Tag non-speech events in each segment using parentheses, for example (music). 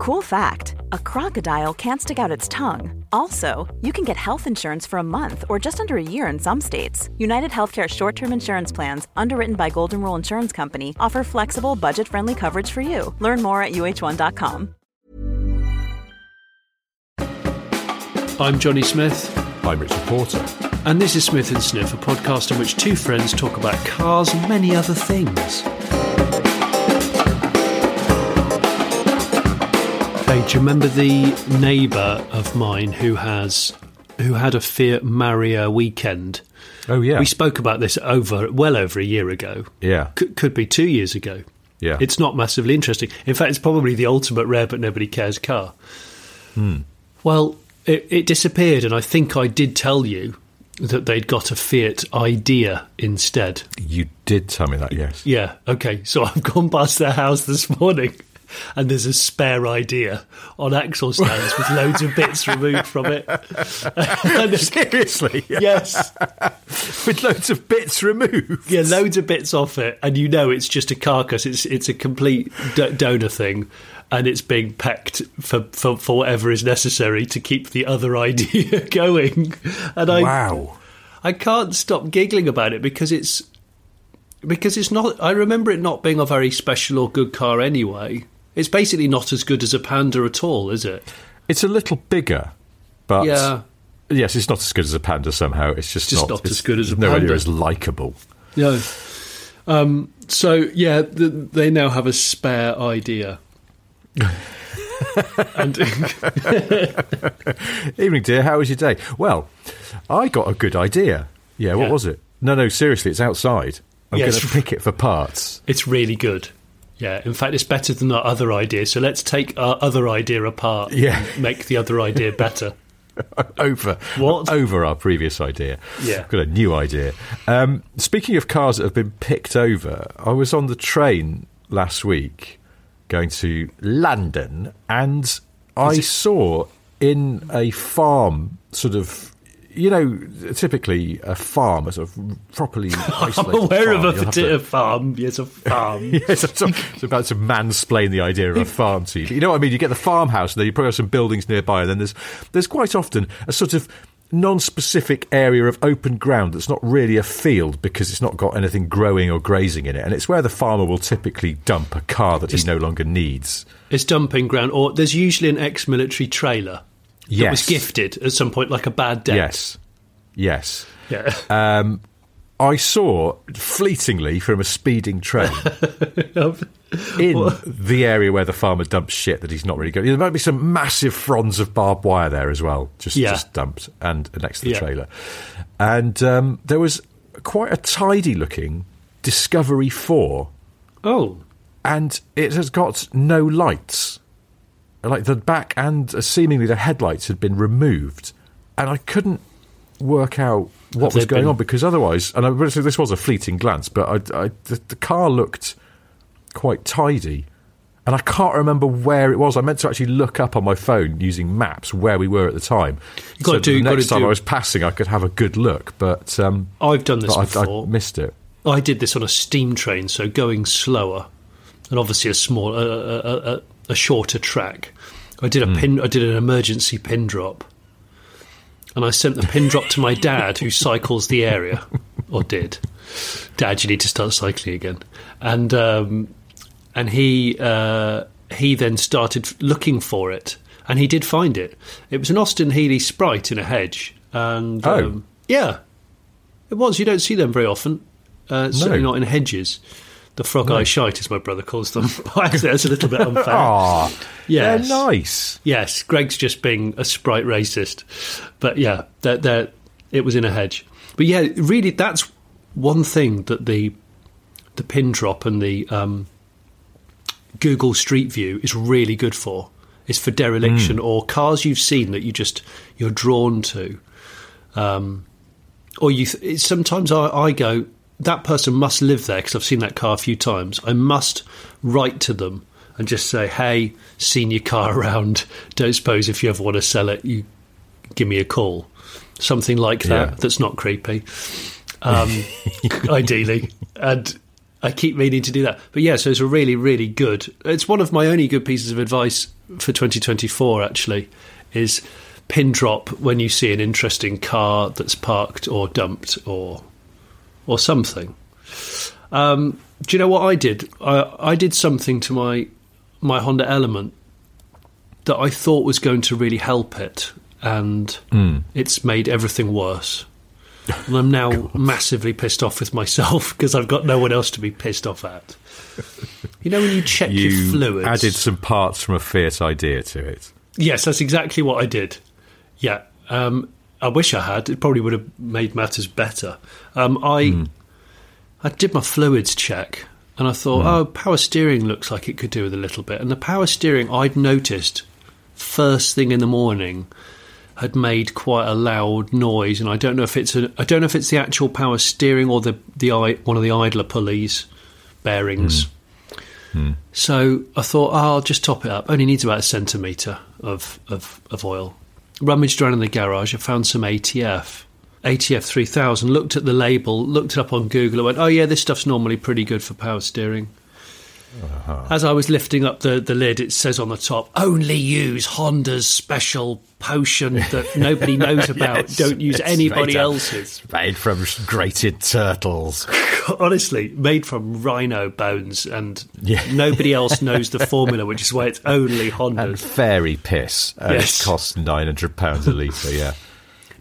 Cool fact a crocodile can't stick out its tongue. Also, you can get health insurance for a month or just under a year in some states. United Healthcare short term insurance plans, underwritten by Golden Rule Insurance Company, offer flexible, budget friendly coverage for you. Learn more at uh1.com. I'm Johnny Smith, I'm Richard Porter. and this is Smith and Sniff, a podcast in which two friends talk about cars and many other things. Do you remember the neighbour of mine who has who had a Fiat Marea weekend? Oh yeah, We spoke about this over well over a year ago. yeah, C- could be two years ago. yeah. It's not massively interesting. In fact, it's probably the ultimate rare but nobody cares car. Hmm. Well, it, it disappeared, and I think I did tell you that they'd got a Fiat Idea instead. you did tell me that. Yes. Yeah, okay. So (laughs) I've gone past their house this morning, and there's a spare Idea on axle stands with loads of bits removed from it. (laughs) Seriously, yes. (laughs) with loads of bits removed. Yeah, loads of bits off it, and you know it's just a carcass. It's it's a complete d- donor thing, and it's being packed for, for for whatever is necessary to keep the other (laughs) idea going. And I Wow. I can't stop giggling about it because it's because it's not. I remember it not being a very special or good car anyway. It's basically not as good as a Panda at all, is it? It's a little bigger, but Yeah. yes, it's not as good as a panda. Somehow, it's just, Just not, not as good as a nowhere Panda. near as likable. No. Um, so yeah, th they now have a spare idea. (laughs) and (laughs) Evening, dear. How was your day? Well, I got a good idea. Yeah, what Yeah. was it? No, no, seriously, it's outside. I'm Yeah, going to pick it for parts. It's really good. Yeah, in fact, it's better than our other idea. So let's take our other idea apart. Yeah. and (laughs) make the other idea better. (laughs) over What? over our previous idea. Yeah. got a new idea. Um, speaking of cars that have been picked over, I was on the train last week going to London, and I it- saw in a farm sort of. You know, typically a farm, is a of properly (laughs) I'm isolated aware of farm, a to- particular (laughs) farm. Yes, a farm. (laughs) Yes, I'm, it's about to mansplain the idea of a farm to you. You know what I mean? You get the farmhouse, and then you probably have some buildings nearby, and then there's there's quite often a sort of non-specific area of open ground that's not really a field because it's not got anything growing or grazing in it, and it's where the farmer will typically dump a car that he no longer needs. It's dumping ground, or there's usually an ex-military trailer that was gifted at some point, like a bad debt. Yes, yes. Yeah. Um, I saw fleetingly from a speeding train (laughs) in the area where the farmer dumps shit that he's not really going. There might be some massive fronds of barbed wire there as well, just Yeah. just dumped and next to the Yeah. trailer. And um, there was quite a tidy looking Discovery Four, oh, and it has got no lights. Like the back and uh, seemingly the headlights had been removed, and I couldn't work out what was going been- on because otherwise, and I, this was a fleeting glance, but I, I, the, the car looked quite tidy, and I can't remember where it was. I meant to actually look up on my phone using maps where we were at the time. You so do- the next time do- I was passing, I could have a good look, but um, I've done this but I, before. I missed it. I did this on a steam train, so going slower, and obviously a small, a, a, a, a shorter track. I did a Hmm. pin. I did an emergency pin drop, and I sent the pin drop to my dad, who (laughs) cycles the area, or did. Dad, you need to start cycling again, and um, and he uh, he then started looking for it, and he did find it. It was an Austin Healey Sprite in a hedge, and Oh. um, yeah, it was. You don't see them very often. Uh, certainly No. not in hedges. The frog eye shite, as my brother calls them. (laughs) That's a little bit unfair. (laughs) Ah, Yes. they're nice. Yes, Greg's just being a sprite racist. But yeah, they're, they're, it was in a hedge. But yeah, really, that's one thing that the the pin drop and the um, Google Street View is really good for. Is for dereliction or cars you've seen that you just you're drawn to. Um, or you th- sometimes I, I go that person must live there because I've seen that car a few times. I must write to them and just say, "Hey, seen your car (laughs) around. Don't suppose if you ever want to sell it, you give me a call." Something like that. Yeah. That's not creepy. (laughs) Um, ideally, and I keep meaning to do that. But yeah, so it's a really, really good. It's one of my only good pieces of advice for 2024. Actually, is pin drop when you see an interesting car that's parked or dumped or or something. Um, do you know what I did? I, I did something to my my Honda Element that I thought was going to really help it, and Mm. it's made everything worse. And I'm now (laughs) massively pissed off with myself (laughs) because I've got no one else to be pissed off at. You know when you check your You fluids, added some parts from a Fiat idea to it. Yes, that's exactly what I did. Yeah, um, I wish I had. It probably would have made matters better. Um, I hmm. I did my fluids check, and I thought, hmm. oh, power steering looks like it could do with a little bit. And the power steering I'd noticed first thing in the morning had made quite a loud noise, and I don't know if it's a, I don't know if it's the actual power steering or the the one of the idler pulleys bearings. Hmm. So I thought, oh, I'll just top it up. Only needs about a centimetre of, of, of oil. Rummaged around in the garage. I found some ATF. ATF 3000. Looked at the label, looked it up on Google. I went, oh, yeah, this stuff's normally pretty good for power steering. As I was lifting up the, the lid, it says on the top, only use Honda's special potion that (laughs) nobody knows about. Yes, Don't use anybody else's. Made from grated turtles. (laughs) honestly made from rhino bones and Yeah. nobody else knows the (laughs) formula which is why it's only and honda's fairy piss. Uh, Yes. It costs £900 a litre, yeah.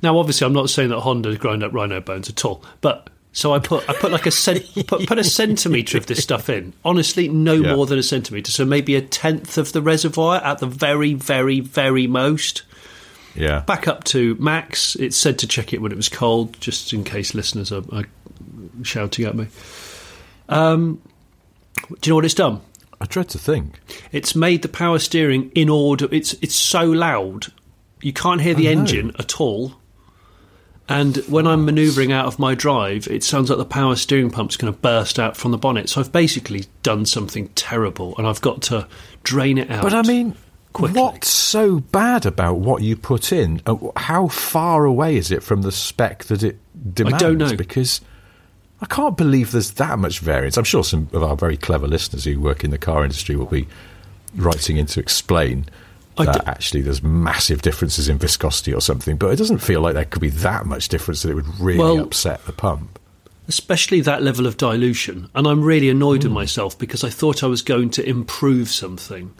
now obviously i'm not saying that honda's ground up rhino bones at all but so i put i put like a cent, (laughs) put, put a centimetre of this stuff in honestly no Yeah. more than a centimetre so maybe a tenth of the reservoir at the very very very most Yeah. back up to max it said to check it when it was cold just in case listeners are, are shouting at me um, do you know what it's done I dread to think. It's made the power steering in order. It's it's so loud, you can't hear the engine at all. And when I'm manoeuvring out of my drive, it sounds like the power steering pump's going to burst out from the bonnet. So I've basically done something terrible, and I've got to drain it out. But I mean, quickly. what's so bad about what you put in? Uh, How far away is it from the spec that it demands? don't know. Because I can't believe there's that much variance. I'm sure some of our very clever listeners who work in the car industry will be writing in to explain I that d- actually there's massive differences in viscosity or something. But it doesn't feel like there could be that much difference that it would really Well- upset the pump. especially that level of dilution. And I'm really annoyed Hmm. with myself because I thought I was going to improve something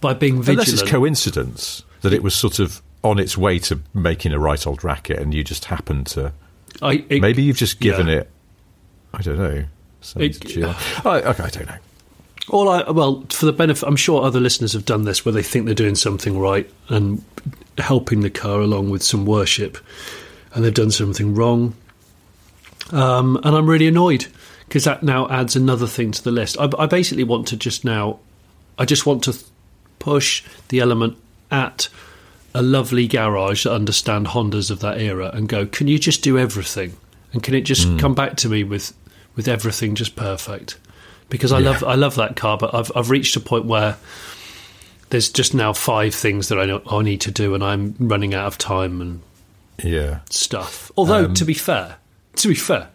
by being vigilant. Unless it's coincidence that it was sort of on its way to making a right old racket and you just happened to. I, it- Maybe you've just given yeah. it. I don't know. It- Oh, (sighs) okay, I don't know. All I well, for the benefit, I'm sure other listeners have done this where they think they're doing something right and helping the car along with some worship, and they've done something wrong. Um, and I'm really annoyed because that now adds another thing to the list. I, I basically want to just now, I just want to th- push the element at a lovely garage that understand Hondas of that era and go, can you just do everything? And can it just come back to me with, with everything just perfect? Because I Yeah. love I love that car, but I've I've reached a point where there's just now five things that I know I need to do, and I'm running out of time and Yeah. stuff. Although to be fair, to be fair,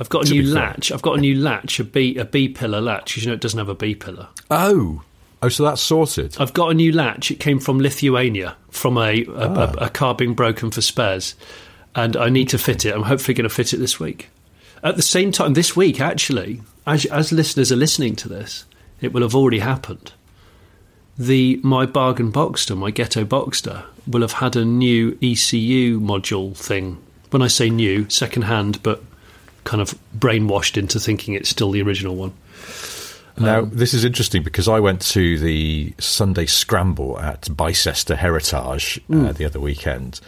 I've got a new fair. latch. I've got a new latch, a B a B pillar latch. You know, it doesn't have a B pillar. Oh. Oh, so that's sorted. I've got a new latch. It came from Lithuania, from a a, Ah. a, a car being broken for spares, and I need to fit it. I'm hopefully going to fit it this week. At the same time, this week actually, as as listeners are listening to this, it will have already happened. The my bargain Boxster, my ghetto Boxster, will have had a new ECU module thing. When I say new, second hand, but kind of brainwashed into thinking it's still the original one. Now, Um, this is interesting because I went to the Sunday Scramble at Bicester Heritage uh, the other weekend.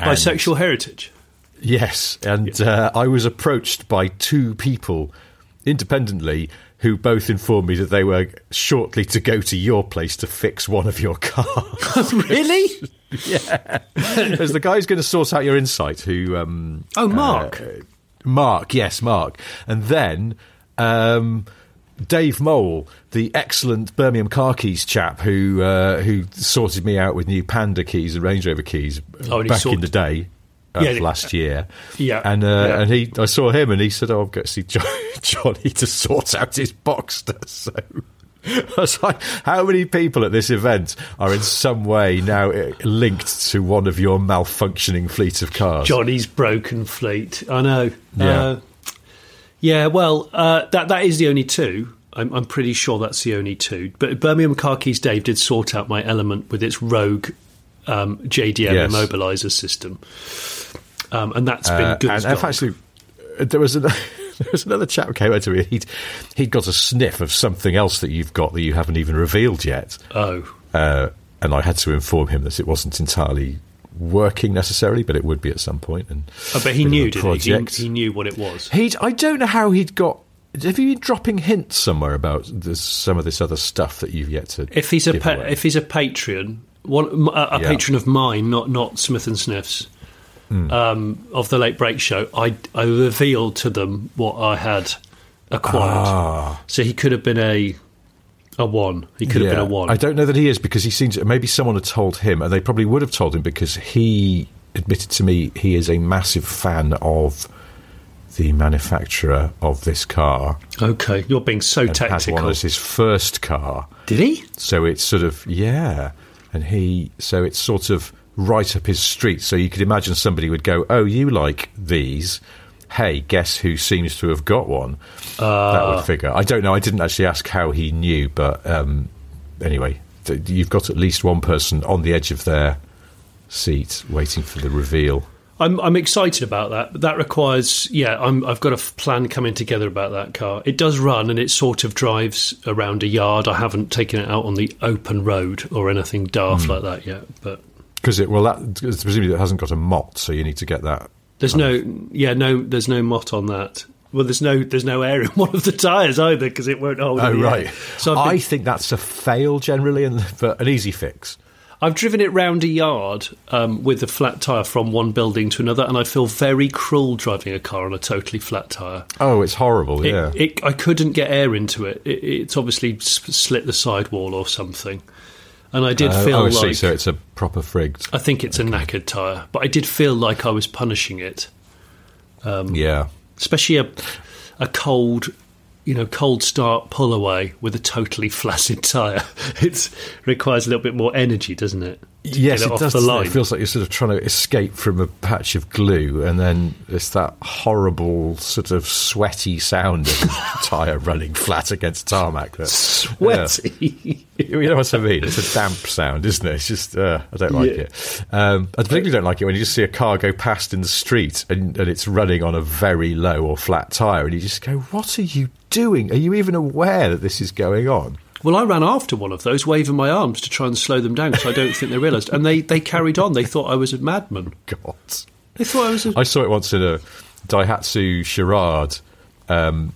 Bisexual heritage. Yes, and uh, I was approached by two people independently who both informed me that they were shortly to go to your place to fix one of your (laughs) cars. (laughs) really? (laughs) There's the guy who's going to sort out your insight who. Um, Oh, Mark. uh, Mark, yes, Mark. And then. Um, Dave Mole, the excellent Birmingham car keys chap who uh, who sorted me out with new Panda keys and Range Rover keys Oh, back in the day. Of Yeah, last year. Yeah, and uh, yeah. and he, I saw him, and he said, "Oh, I'm going to see Jo- (laughs) Johnny to sort out his Boxster." (laughs) So. I was like, how many people at this event are in some way now uh, linked to one of your malfunctioning fleet of cars? Johnny's broken fleet. I know. Yeah. Uh, yeah. Well, uh, that that is the only two. I'm, I'm pretty sure that's the only two. But Birmingham Car Keys Dave did sort out my element with its rogue um, JDM Yes. immobilizer system, um, and that's been Uh, good. and if actually, there was another, (laughs) there was another chap who came over to me. He'd he'd got a sniff of something else that you've got that you haven't even revealed yet, oh, uh, and I had to inform him that it wasn't entirely working necessarily, but it would be at some point. And I bet he bit of a knew, did he? project. he? He knew what it was. He'd I don't know how he'd got. Have you been dropping hints somewhere about this, some of this other stuff that you've yet to? If he's a pa- if he's a patron, one, a, a Yeah. patron of mine, not not Smith and Sniffs, Hmm. um, of the Late Break Show, I I revealed to them what I had acquired. Ah. So he could have been a a one. He could have been a one. I don't know that he is because he seems maybe someone had told him, and they probably would have told him because he admitted to me he is a massive fan of the manufacturer of this car okay, you're being so and had tactical. one as his first car. Did he? So it's sort of yeah, and he so it's sort of right up his street. So you could imagine somebody would go, "Oh, you like these." Hey, guess who seems to have got one? that Uh. would figure. I don't know. I didn't actually ask how he knew, but um, anyway, th- you've got at least one person on the edge of their seat waiting for the reveal. I'm I'm excited about that. But that requires, yeah, I'm, I've got a plan coming together about that car. It does run and it sort of drives around a yard. I haven't taken it out on the open road or anything daft Hmm. like that yet. But Because it well, that presumably it hasn't got a mott, so you need to get that. there's no, yeah, no, there's no mott on that. Well, there's no there's no air in (laughs) one of the tyres either because it won't hold. Oh right. air. So I've, I think that's a fail generally, and but an easy fix. I've driven it round a yard um, with a flat tyre from one building to another, and I feel very cruel driving a car on a totally flat tyre. Oh, it's horrible. It, yeah. it, I couldn't get air into it. it it's obviously slit the sidewall or something. And I did Uh, feel oh, I see. like So it's a proper frigged. I think it's a knackered tyre, but I did feel like I was punishing it, Um, yeah. especially a a cold, you know, cold start pull away with a totally (laughs) flaccid tyre. It requires a little bit more energy, doesn't it? Yes, it off does. it? It feels like you're sort of trying to escape from a patch of glue, and then it's that horrible, sort of sweaty sound of (laughs) tyre running flat against tarmac. That, Sweaty. you know what I mean? It's a damp sound, isn't it? It's just uh, I don't like Yeah. it. Um, I particularly don't like it when you just see a car go past in the street and, and it's running on a very low or flat tyre, and you just go, "What are you doing? Are you even aware that this is going on?" Well, I ran after one of those, waving my arms to try and slow them down because I don't think they realised. And they, they carried on. They thought I was a madman. God. They thought I was a. I saw it once in a Daihatsu Charade, um,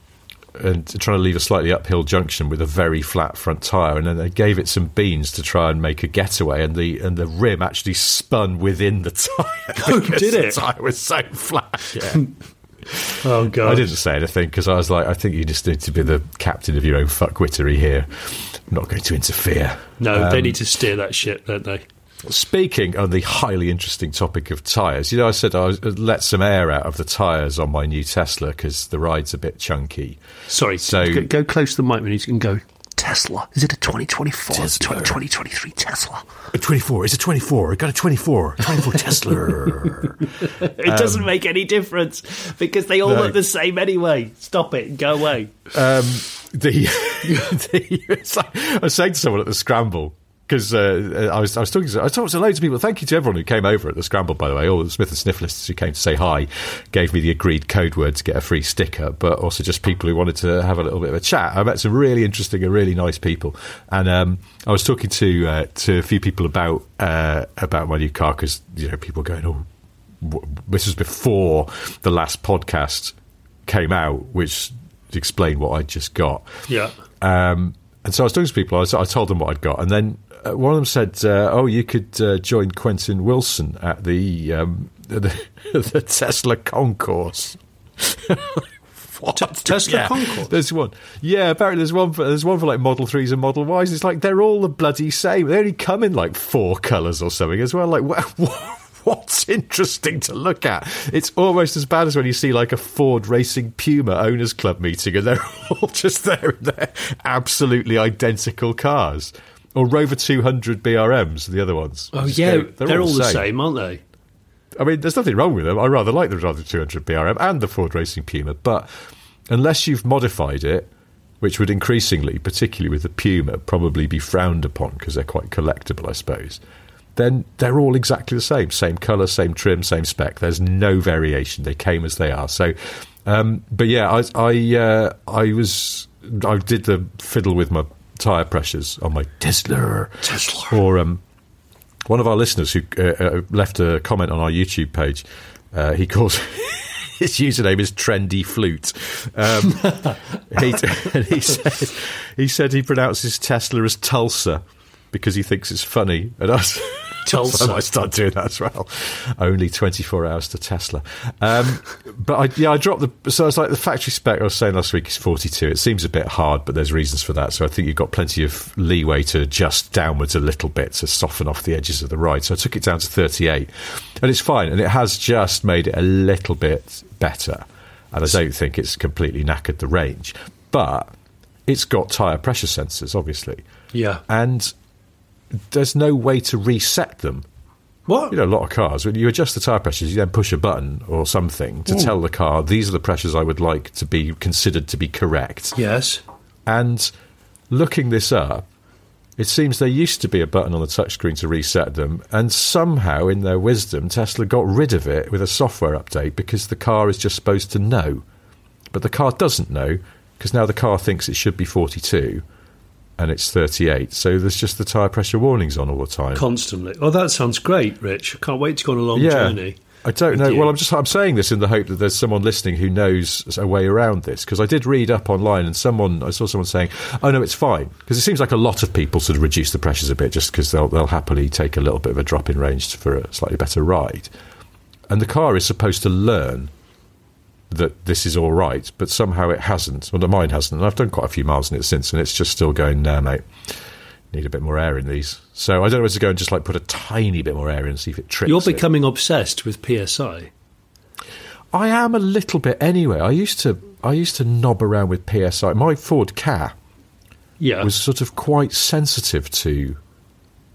and trying to leave a slightly uphill junction with a very flat front tire, and then they gave it some beans to try and make a getaway, and the and the rim actually spun within the (laughs) tire. Oh, did it? The tire was so flat. Yeah. Oh, God. I didn't say anything because I was like, I think you just need to be the captain of your own fuckwittery here. I'm not going to interfere. No, they Um, need to steer that shit, don't they? Speaking on the highly interesting topic of tyres, you know, I said I was, let some air out of the tyres on my new Tesla because the ride's a bit chunky. Sorry, So- go, go close to the mic when you can go. Tesla. Is it a 2024 or Tesla. 2023 Tesla? A 24, it's a 24, It got a 24, 24 Tesla. (laughs) It doesn't make any difference because they all Um, no. look the same anyway. Stop it. Go away. um, the, (laughs) the it's like, I was saying to someone at the scramble because uh, I was I was talking to I talked to loads of people. Thank you to everyone who came over at the scramble. By the way, all the Smith and Sniff who came to say hi gave me the agreed code word to get a free sticker, but also just people who wanted to have a little bit of a chat. I met some really interesting and really nice people, and um, I was talking to uh, to a few people about uh, about my new car because you know people going oh. This was before the last podcast came out, which explained what I'd just got. Yeah. Um, and so I was talking to people. I, was, I told them what I'd got, and then uh, one of them said, uh, "Oh, you could uh, join Quentin Wilson at the um, (laughs) the, the Tesla concourse." (laughs) What? Tesla Yeah, concourse? There's one. Yeah, apparently there's one. For, there's one for like Model Threes and Model Ys. It's like they're all the bloody same. They only come in like four colours or something as well. Like, (laughs) what, what's interesting to look at? It's almost as bad as when you see like a Ford Racing Puma owners club meeting and they're all just there in their absolutely identical cars. Or Rover 200 BRMs, the other ones. Oh yeah, go- they're, all, the same, aren't they? I mean, there's nothing wrong with them. I rather like the Rover 200 BRM and the Ford Racing Puma, but unless you've modified it, which would increasingly, particularly with the Puma, probably be frowned upon because they're quite collectible, I suppose, then they're all exactly the same. Same colour, same trim, same spec. There's no variation. They came as they are. So, um, but yeah, I, I, uh, I was, I did the fiddle with my tyre pressures on my Tesla. Tesla. Or, um, one of our listeners who uh, uh, left a comment on our YouTube page, uh, he calls (laughs) his username is Trendy Flute. Um, (laughs) he, and (laughs) he said he said he pronounces Tesla as Tulsa because he thinks it's funny, and us. Tulsa. I might start doing that as well. Only 24 hours to Tesla. Um, but I, yeah, I dropped the. So I was like, the factory spec I was saying last week is 42. It seems a bit hard, but there's reasons for that. So I think you've got plenty of leeway to adjust downwards a little bit to soften off the edges of the ride. So I took it down to 38. And it's fine. And it has just made it a little bit better. And I don't think it's completely knackered the range. But it's got tyre pressure sensors, obviously. Yeah. And there's no way to reset them. What? You know, a lot of cars, when you adjust the tyre pressures, you then push a button or something to tell the car, these are the pressures I would like to be considered to be correct. yes. And looking this up, it seems there used to be a button on the touchscreen to reset them, and somehow, in their wisdom, Tesla got rid of it with a software update because the car is just supposed to know. But the car doesn't know because now the car thinks it should be 42 and it's 38. So there's just the tyre pressure warnings on all the time. Constantly. Oh, that sounds great, Rich. I can't wait to go on a long journey. I don't know. you. Well, I'm just I'm saying this in the hope that there's someone listening who knows a way around this because I did read up online and someone I saw someone saying, "Oh no, it's fine," because it seems like a lot of people sort of reduce the pressures a bit just because they'll they'll happily take a little bit of a drop in range for a slightly better ride, and the car is supposed to learn that this is all right, but somehow it hasn't. Well, the mine hasn't, and I've done quite a few miles in it since, and it's just still going, "Nah, mate." Need a bit more air in these, so I don't know where to go and just like put a tiny bit more air in and see if it trips. You're it. becoming obsessed with PSI. I am a little bit anyway. I used to I used to knob around with PSI. My Ford Ka Yeah. was sort of quite sensitive to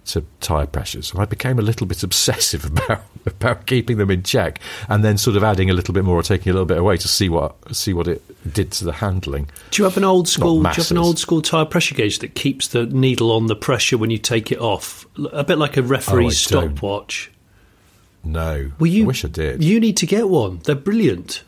to tyre pressures. And I became a little bit obsessive (laughs) about about keeping them in check and then sort of adding a little bit more or taking a little bit away to see what see what it did to the handling. do you have an old school? Do you have an old school tire pressure gauge that keeps the needle on the pressure when you take it off? a bit like a referee's Oh, stopwatch. No. Well, you I wish I did. You need to get one. They're brilliant.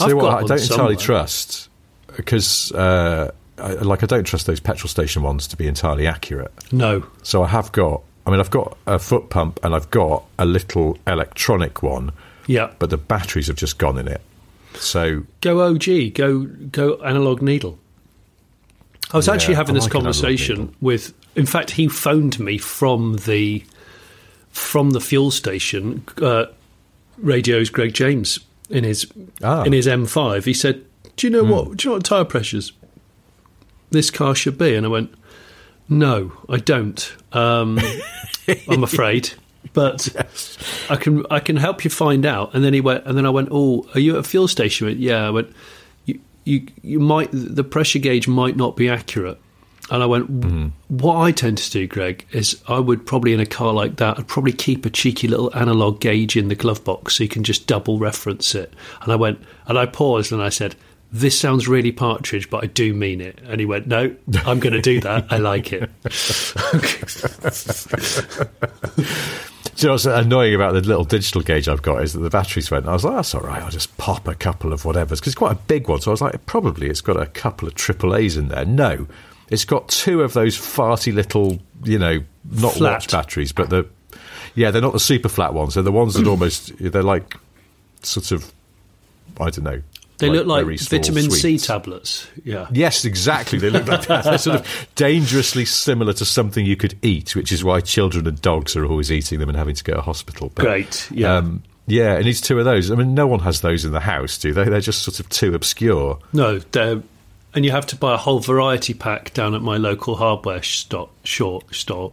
I've what, got I don't entirely somewhere. trust because uh, I, like I don't trust those petrol station ones to be entirely accurate. No. So I have got. I mean, I've got a foot pump and I've got a little electronic one, Yeah. but the batteries have just gone in it. So Go OG. Go go analog needle. I was Yeah, actually having this conversation with. In fact, he phoned me from the from the fuel station. Uh, radio's Greg James in his Ah. in his M5. He said, "Do you know what? Do you know what tire pressures this car should be?" And I went, "No, I don't. Um, (laughs) I'm afraid." But I can I can help you find out. And then he went, and then I went, oh, are you at a fuel station? Went, yeah. I went, you you you might the pressure gauge might not be accurate. And I went, what I tend to do, Greg, is I would probably in a car like that, I'd probably keep a cheeky little analog gauge in the glove box so you can just double reference it. And I went, and I paused and I said, this sounds really partridge, but I do mean it. And he went, no, I'm going to do that. I like it. (laughs) Do you know what's annoying about the little digital gauge I've got is that the batteries went. I was like, that's all right. I'll just pop a couple of whatever's because it's quite a big one. So I was like, probably it's got a couple of triple A's in there. No, it's got two of those farty little, you know, not Flat. watch batteries, but the yeah, they're not the super flat ones. They're the ones that (laughs) almost they're like sort of I don't know. They look like very small vitamin C tablets. Yeah. Yes, exactly. They look like that. (laughs) They're sort of dangerously similar to something you could eat, which is why children and dogs are always eating them and having to go to hospital. But, Great, yeah. Um, yeah, it needs two of those. I mean, no one has those in the house, do they? They're just sort of too obscure. No, they're, and you have to buy a whole variety pack down at my local hardware store. Short store.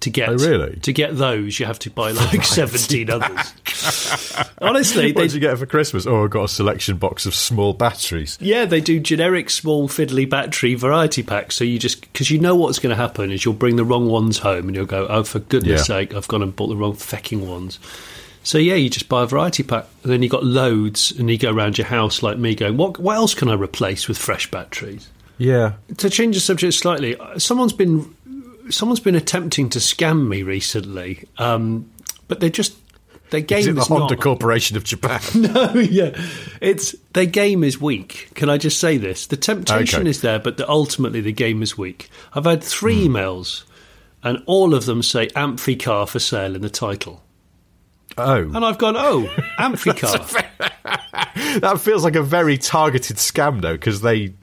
To get Oh, really? to get those, you have to buy like (laughs) seventeen others. (laughs) Honestly, What they, did you get for Christmas? Oh, I got a selection box of small batteries. yeah, they do generic small fiddly battery variety packs. So you just because you know what's going to happen is you'll bring the wrong ones home and you'll go, oh, for goodness Yeah. sake, I've gone and bought the wrong fecking ones. So yeah, you just buy a variety pack, and then you got loads, and you go around your house like me, going, what what else can I replace with fresh batteries? Yeah. to change the subject slightly, someone's been someone's been attempting to scam me recently, um, but they're just their game Is it the Honda not. Corporation of Japan? (laughs) no, yeah, it's their game is weak. Can I just say this? The temptation Okay. is there, but the, ultimately the game is weak. I've had three Hmm. emails, and all of them say Amphicar for sale in the title, oh. and I've gone, oh, (laughs) Amphi Amphicar. (laughs) That feels like a very targeted scam, though, because they.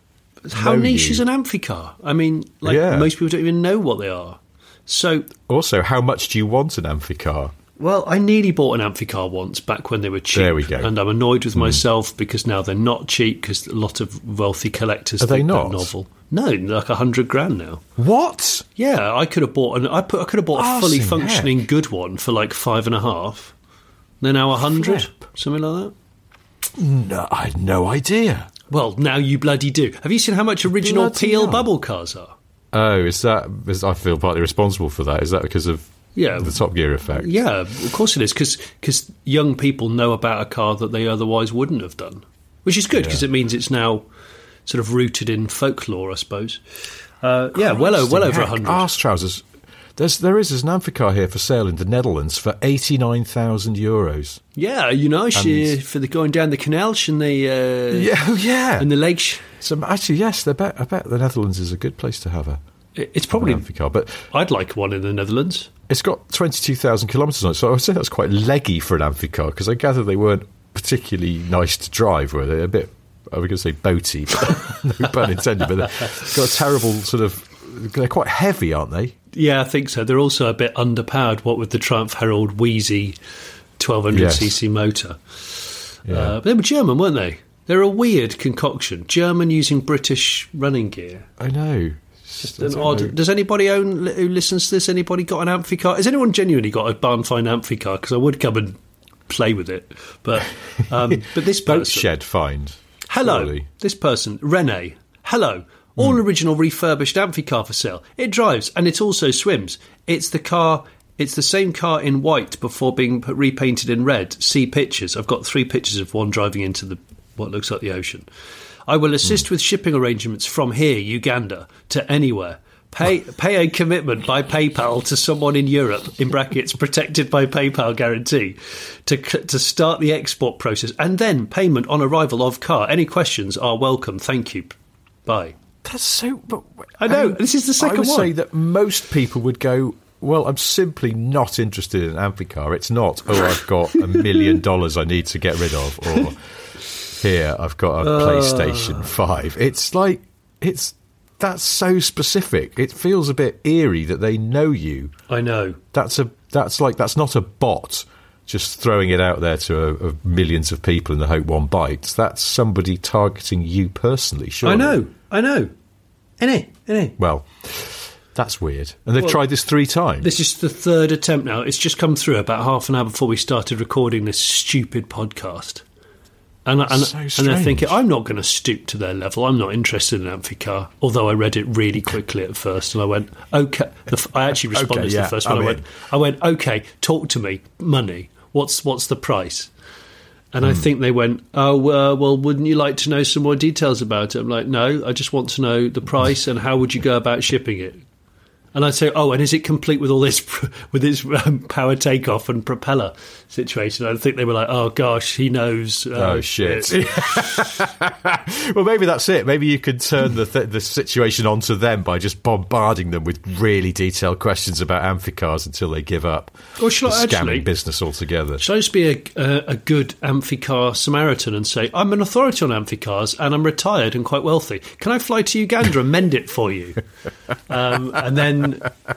How niche you. is an Amphicar? I mean, like Yeah. most people don't even know what they are. So Also, how much do you want an amphicar? Well, I nearly bought an Amphicar once back when they were cheap. There we go. And I'm annoyed with hmm. myself because now they're not cheap because a lot of wealthy collectors Are they not? novel. No, like a hundred grand now. What? Yeah, I could have bought an. I put. I could have bought a ah, fully functioning heck. good one for like five and a half. They're now a hundred, something like that. No, I had no idea. Well, now you bloody do. Have you seen how much original Bloody Peel hell. bubble cars are? Oh, is that? Is, I feel partly responsible for that. Is that because of Yeah. the Top Gear effect? Yeah, of course it is because young people know about a car that they otherwise wouldn't have done, which is good because Yeah. it means it's now sort of rooted in folklore, I suppose. Uh, yeah, well, well over a hundred. Arse trousers. There's there is there's an amphicar here for sale in the Netherlands for eighty nine thousand euros. Yeah, you know, she, for the going down the canal and the uh, (laughs) Yeah, oh yeah. and the lakes. so actually, yes, I bet I bet the Netherlands is a good place to have a It's probably. an amphicar, but I'd like one in the Netherlands. it's got twenty two thousand kilometres on it. So I would say that's quite leggy for an amphicar because I gather they weren't particularly nice to drive, were they? A bit. I was going to say boaty, but (laughs) no pun intended. But they've got a terrible sort of. They're quite heavy, aren't they? Yeah, I think so. They're also a bit underpowered. What with the Triumph Herald Wheezy 1200cc motor. Yeah. Uh, but they were German, weren't they? They're a weird concoction. German using British running gear. I know. Just an odd. know. Does anybody own who listens to this? Anybody got an amphicar? Has anyone genuinely got a barn find amphicar? Because I would come and play with it. But um, (laughs) but this Boat shed find. hello, surely. this person, Rene, hello. All Hmm. original refurbished Amphi car for sale. It drives and it also swims. It's the car. It's the same car in white before being repainted in red. See pictures. I've got three pictures of one driving into the what looks like the ocean. I will assist Hmm. with shipping arrangements from here, Uganda, to anywhere. Pay (laughs) pay a commitment by PayPal to someone in Europe in brackets (laughs) protected by PayPal guarantee to to start the export process and then payment on arrival of car. Any questions are welcome. Thank you. Bye. That's so. But, I know, this is the second I would one. say that most people would go. Well, I'm simply not interested in an amphicar. It's not. Oh, I've got a million (laughs) dollars I need to get rid of, or here I've got a Uh. PlayStation Five. It's like it's that's so specific. It feels a bit eerie that they know you. I know. That's a that's like that's not a bot just throwing it out there to a, a millions of people in the hope one bites. That's somebody targeting you personally. Sure, I know. I know. Innit? Innit? Well, that's weird. And they've Well, tried this three times. This is the third attempt now. It's just come through about half an hour before we started recording this stupid podcast. And, and, So and they're thinking. I'm not going to stoop to their level. I'm not interested in Amphicar. Although I read it really quickly at first, and I went, okay. The, f- I actually (laughs) responded Okay, to yeah, the first one. I went. I went, okay, talk to me. Money. What's what's the price? And Hmm. I think they went, oh, uh, well, wouldn't you like to know some more details about it? I'm like, no, I just want to know the price and how would you go about shipping it. And I'd say, oh, and is it complete with all this, (laughs) with its um, power takeoff and propeller situation? I think they were like, oh gosh, he knows. Oh, shit. (laughs) well, maybe that's it. Maybe you could turn the th- the situation onto them by just bombarding them with really detailed questions about amphicars until they give up. Or shall the I scamming actually- business altogether? Should I just be a, a, a good amphicar Samaritan and say, I'm an authority on amphicars and I'm retired and quite wealthy. Can I fly to Uganda and mend it for you? (laughs) Um, and then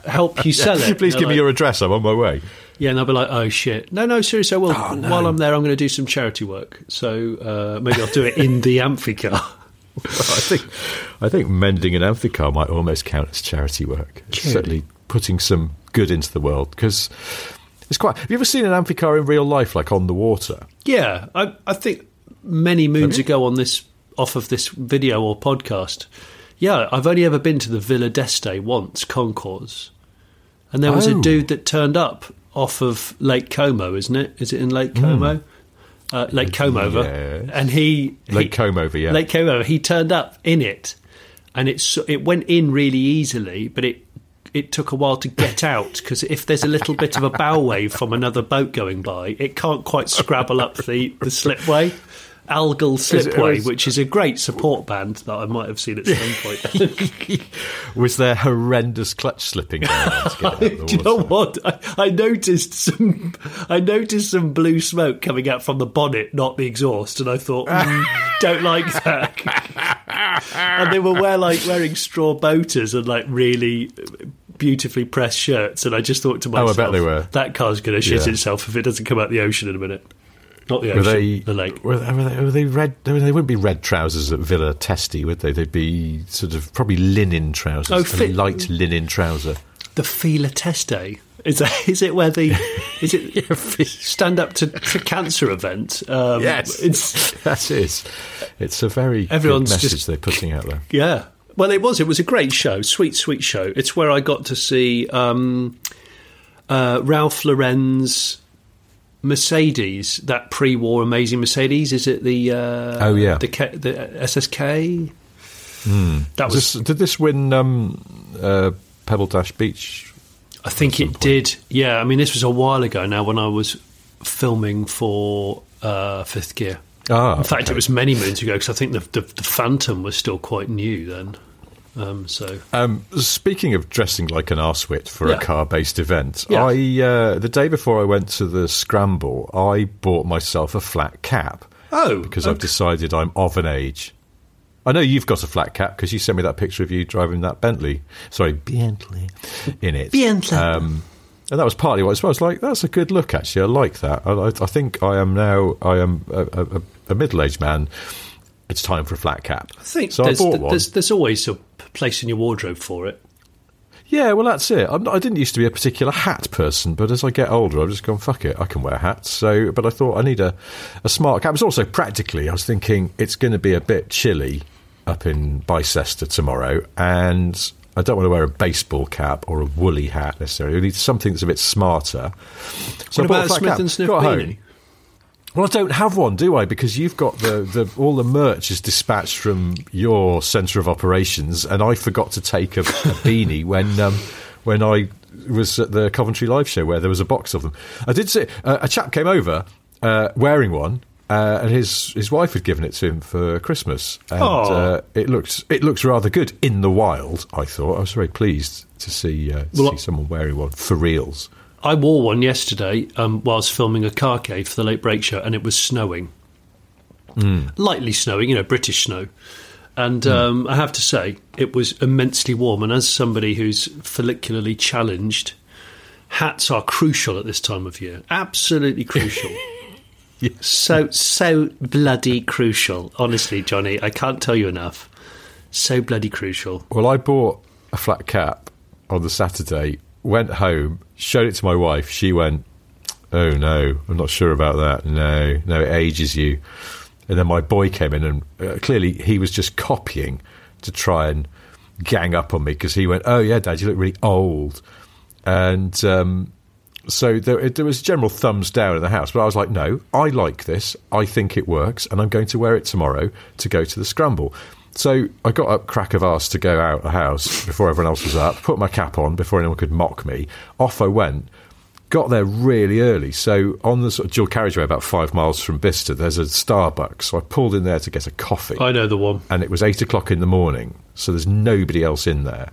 help you sell it. Please give me your address. I'm on my way. Yeah, and I'll be like, oh shit. No, no, seriously, well, Oh, no. while I'm there, I'm going to do some charity work. So uh, maybe I'll do it in the amphicar. (laughs) I think I think mending an amphicar might almost count as charity work. Certainly putting some good into the world because it's quite. Have you ever seen an amphicar in real life, like on the water? Yeah, I, I think many moons ago on this off of this video or podcast. Yeah, I've only ever been to the Villa d'Este once, Concours, and there was Oh. a dude that turned up off of Lake Como, isn't it? Is it in Lake Como? Uh, Lake Comover, Yes. and he Lake he- Comover, yeah. Lake Como. He turned up in it, and it it went in really easily, but it it took a while to get (laughs) out because if there's a little bit of a bow wave from another boat going by, it can't quite scrabble up the the slipway. Algal Slipway, which is a great support band that I might have seen at some point. (laughs) Was there horrendous clutch slipping going on to get out of the (laughs) Do you know what? I, I noticed some. I noticed some blue smoke coming out from the bonnet, not the exhaust, and I thought, mm, (laughs) don't like that. and they were wear like wearing straw boaters and like really beautifully pressed shirts, and I just thought to myself, Oh, I bet they were. that car's going to shit Yeah. itself if it doesn't come out the ocean in a minute. Not the Were ocean, they, the lake. Were, were they, were they red? They wouldn't be red trousers at Villa Testi, would they? They'd be sort of probably linen trousers. Oh, a fit- light linen trouser. The Fila Teste. Is that, is it where the (laughs) is it stand up to, to cancer event? Um, it's (laughs) that is. It's a very Everyone's good message just- they're putting out there. Yeah. Well, it was. It was a great show. Sweet, sweet show. It's where I got to see um, uh, Ralph Lauren's Mercedes, that pre-war amazing Mercedes. Is it the? Uh, Oh, yeah. the, K, the SSK. Hmm. That was. This, did this win um, uh, Pebble Dash Beach? I think it did. Yeah. I mean, this was a while ago now when I was filming for uh, Fifth Gear. Ah, In fact, okay. it was many moons ago because I think the, the the Phantom was still quite new then. Um, so Um, speaking of dressing like an arsewit for Yeah. a car-based event, Yeah. I uh, the day before I went to the scramble, I bought myself a flat cap. Oh, because I've decided I'm of an age. I know you've got a flat cap because you sent me that picture of you driving that Bentley. Sorry, Bentley in it. (laughs) Bentley. Um, and that was partly what I was like. That's a good look, actually. I like that. I, I, I think I am now. I am a, a, a middle-aged man. It's time for a flat cap. I think so. I there's, bought one. there's there's always a place in your wardrobe for it. Yeah, well, that's it. I'm not, I didn't used to be a particular hat person, but as I get older, I've just gone fuck it. I can wear hats. So, but I thought I need a, a smart cap. It's also practically. I was thinking it's going to be a bit chilly up in Bicester tomorrow, and I don't want to wear a baseball cap or a woolly hat necessarily. I need something that's a bit smarter. So What I about a Smith cap. and Sniff beanie? Well, I don't have one, do I? Because you've got the, the all the merch is dispatched from your centre of operations, and I forgot to take a, a (laughs) beanie when um, when I was at the Coventry live show where there was a box of them. I did see uh, a chap came over uh, wearing one. Uh, and his his wife had given it to him for Christmas, and uh, it looks it looks rather good in the wild. I thought I was very pleased to see uh, to Well, see someone wearing one for reals. I wore one yesterday um, whilst filming a car cave for the late break show, and it was snowing, lightly snowing, you know, British snow. And um, I have to say, it was immensely warm. And as somebody who's follicularly challenged, hats are crucial at this time of year. Absolutely crucial. (laughs) yes. So so bloody crucial. Honestly, Johnny, I can't tell you enough. So bloody crucial. Well, I bought a flat cap on the Saturday, went home, showed it to my wife. She went, Oh, no, I'm not sure about that. No, no, it ages you. And then my boy came in, and uh, clearly he was just copying to try and gang up on me because he went, Oh, yeah, Dad, you look really old. And um, so there, there was general thumbs down in the house. But I was like, No, I like this. I think it works. And I'm going to wear it tomorrow to go to the scramble. So I got up crack of arse to go out the house before everyone else was up, put my cap on before anyone could mock me. Off I went. Got there really early. So on the sort of dual carriageway about five miles from Bicester, there's a Starbucks. So I pulled in there to get a coffee I know the one. and it was eight o'clock in the morning, so there's nobody else in there.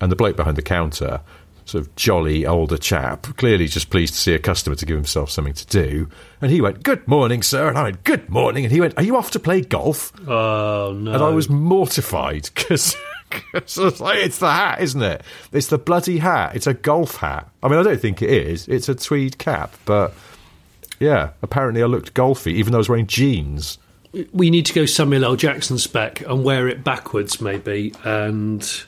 And the bloke behind the counter, sort of jolly older chap, clearly just pleased to see a customer to give himself something to do. And he went, Good morning, sir. And I went, Good morning. And he went, Are you off to play golf? Oh no! And I was mortified because. (laughs) it's like, it's the hat, isn't it? It's the bloody hat. It's a golf hat. I mean, I don't think it is. It's a tweed cap, but yeah, apparently I looked golfy, even though I was wearing jeans. we need to go Samuel L. Jackson spec and wear it backwards, maybe, and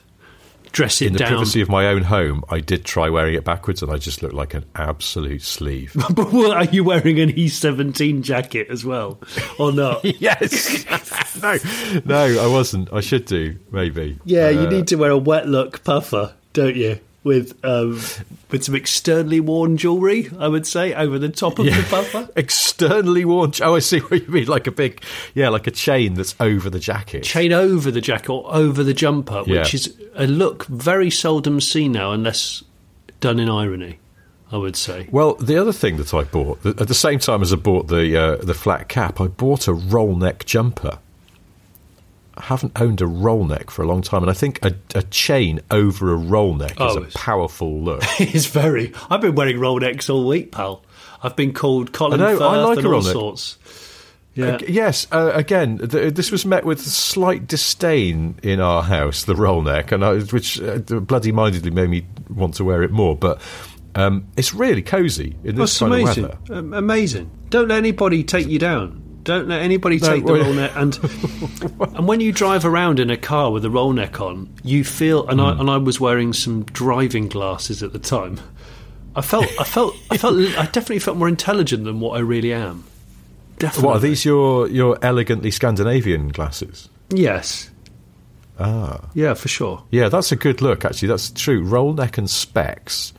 dress it in the down. privacy of my own home, I did try wearing it backwards, and I just looked like an absolute sleeve. (laughs) but what, are you wearing an E17 jacket as well, or not? (laughs) yes, (laughs) no, no, I wasn't. I should do maybe. Yeah, you Uh, need to wear a wet look puffer, don't you? With um, with some externally worn jewellery, I would say, over the top of the puffer. (laughs) externally worn. Oh, I see what you mean. Like a big, yeah, like a chain that's over the jacket. Chain over the jacket or over the jumper, which is a look very seldom seen now, unless done in irony. I would say. Well, the other thing that I bought at the same time as I bought the uh, the flat cap, I bought a roll neck jumper. Haven't owned a roll neck for a long time, and I think a, a chain over a roll neck is Oh, a powerful look. (laughs) It's very. I've been wearing roll necks all week, pal. I've been called Colin I know, Firth I like and all sorts. Yeah. Uh, yes, uh, again, th- this was met with slight disdain in our house, the roll neck, and I, which uh, bloody mindedly made me want to wear it more. But um, it's really cosy in this That's kind amazing. of weather. Um, amazing. Don't let anybody take you down. Don't let anybody take the roll neck. And (laughs) and when you drive around in a car with a roll neck on, you feel. And Hmm. I and I was wearing some driving glasses at the time. I felt. I felt. I felt. I (laughs) definitely felt more intelligent than what I really am. Definitely. What are these? Your your elegantly Scandinavian glasses? Yes. Ah, Yeah, for sure. yeah, that's a good look. Actually, that's true. Roll neck and specs.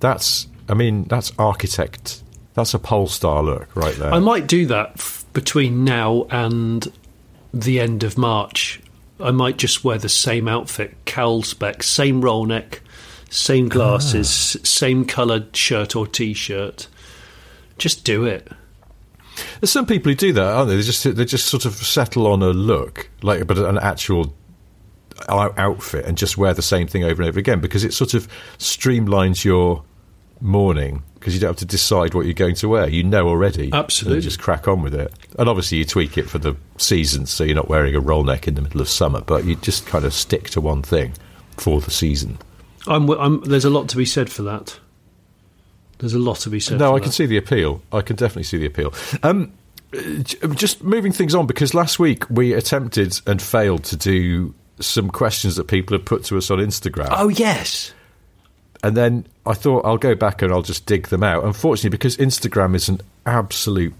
That's, I mean, that's architect. That's a Polestar look right there. I might do that f- between now and the end of March. I might just wear the same outfit, cowl spec, same roll neck, same glasses, ah. s- same coloured shirt or t-shirt. Just do it. There's some people who do that, aren't they? They just they just sort of settle on a look, like but an actual outfit, and just wear the same thing over and over again because it sort of streamlines your morning because you don't have to decide what you're going to wear. You know already. Absolutely. just crack on with it. And obviously, you tweak it for the season, so you're not wearing a roll neck in the middle of summer, but you just kind of stick to one thing for the season. I'm, I'm, there's a lot to be said for that. There's a lot to be said. No, I that. can see the appeal. I can definitely see the appeal. Um, just moving things on because last week we attempted and failed to do some questions that people had put to us on Instagram, Oh yes. And then I thought I'll go back and I'll just dig them out. Unfortunately, because Instagram is an absolute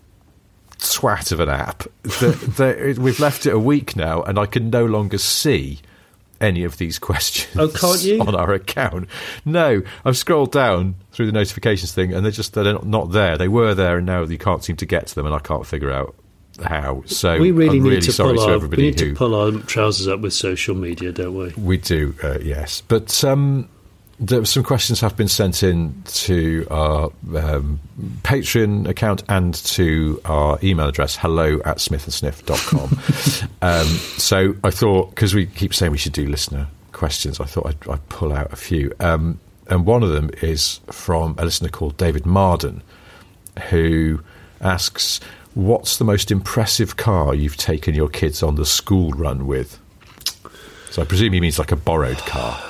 swat of an app, that (laughs) that we've left it a week now, and I can no longer see any of these questions Oh, can't you? (laughs) on our account. No, I've scrolled down through the notifications thing, and they're just they're not, not there. They were there, and now you can't seem to get to them, and I can't figure out how. So We really I'm need really to sorry pull to our everybody we need who to pull our trousers up with social media, don't we? we do, uh, yes. But um, there, some questions have been sent in to our um, Patreon account and to our email address, hello at smithandsniff.com. (laughs) um, so I thought, because we keep saying we should do listener questions, I thought I'd, I'd pull out a few. Um, and one of them is from a listener called David Marden, who asks, What's the most impressive car you've taken your kids on the school run with? So I presume he means like a borrowed car.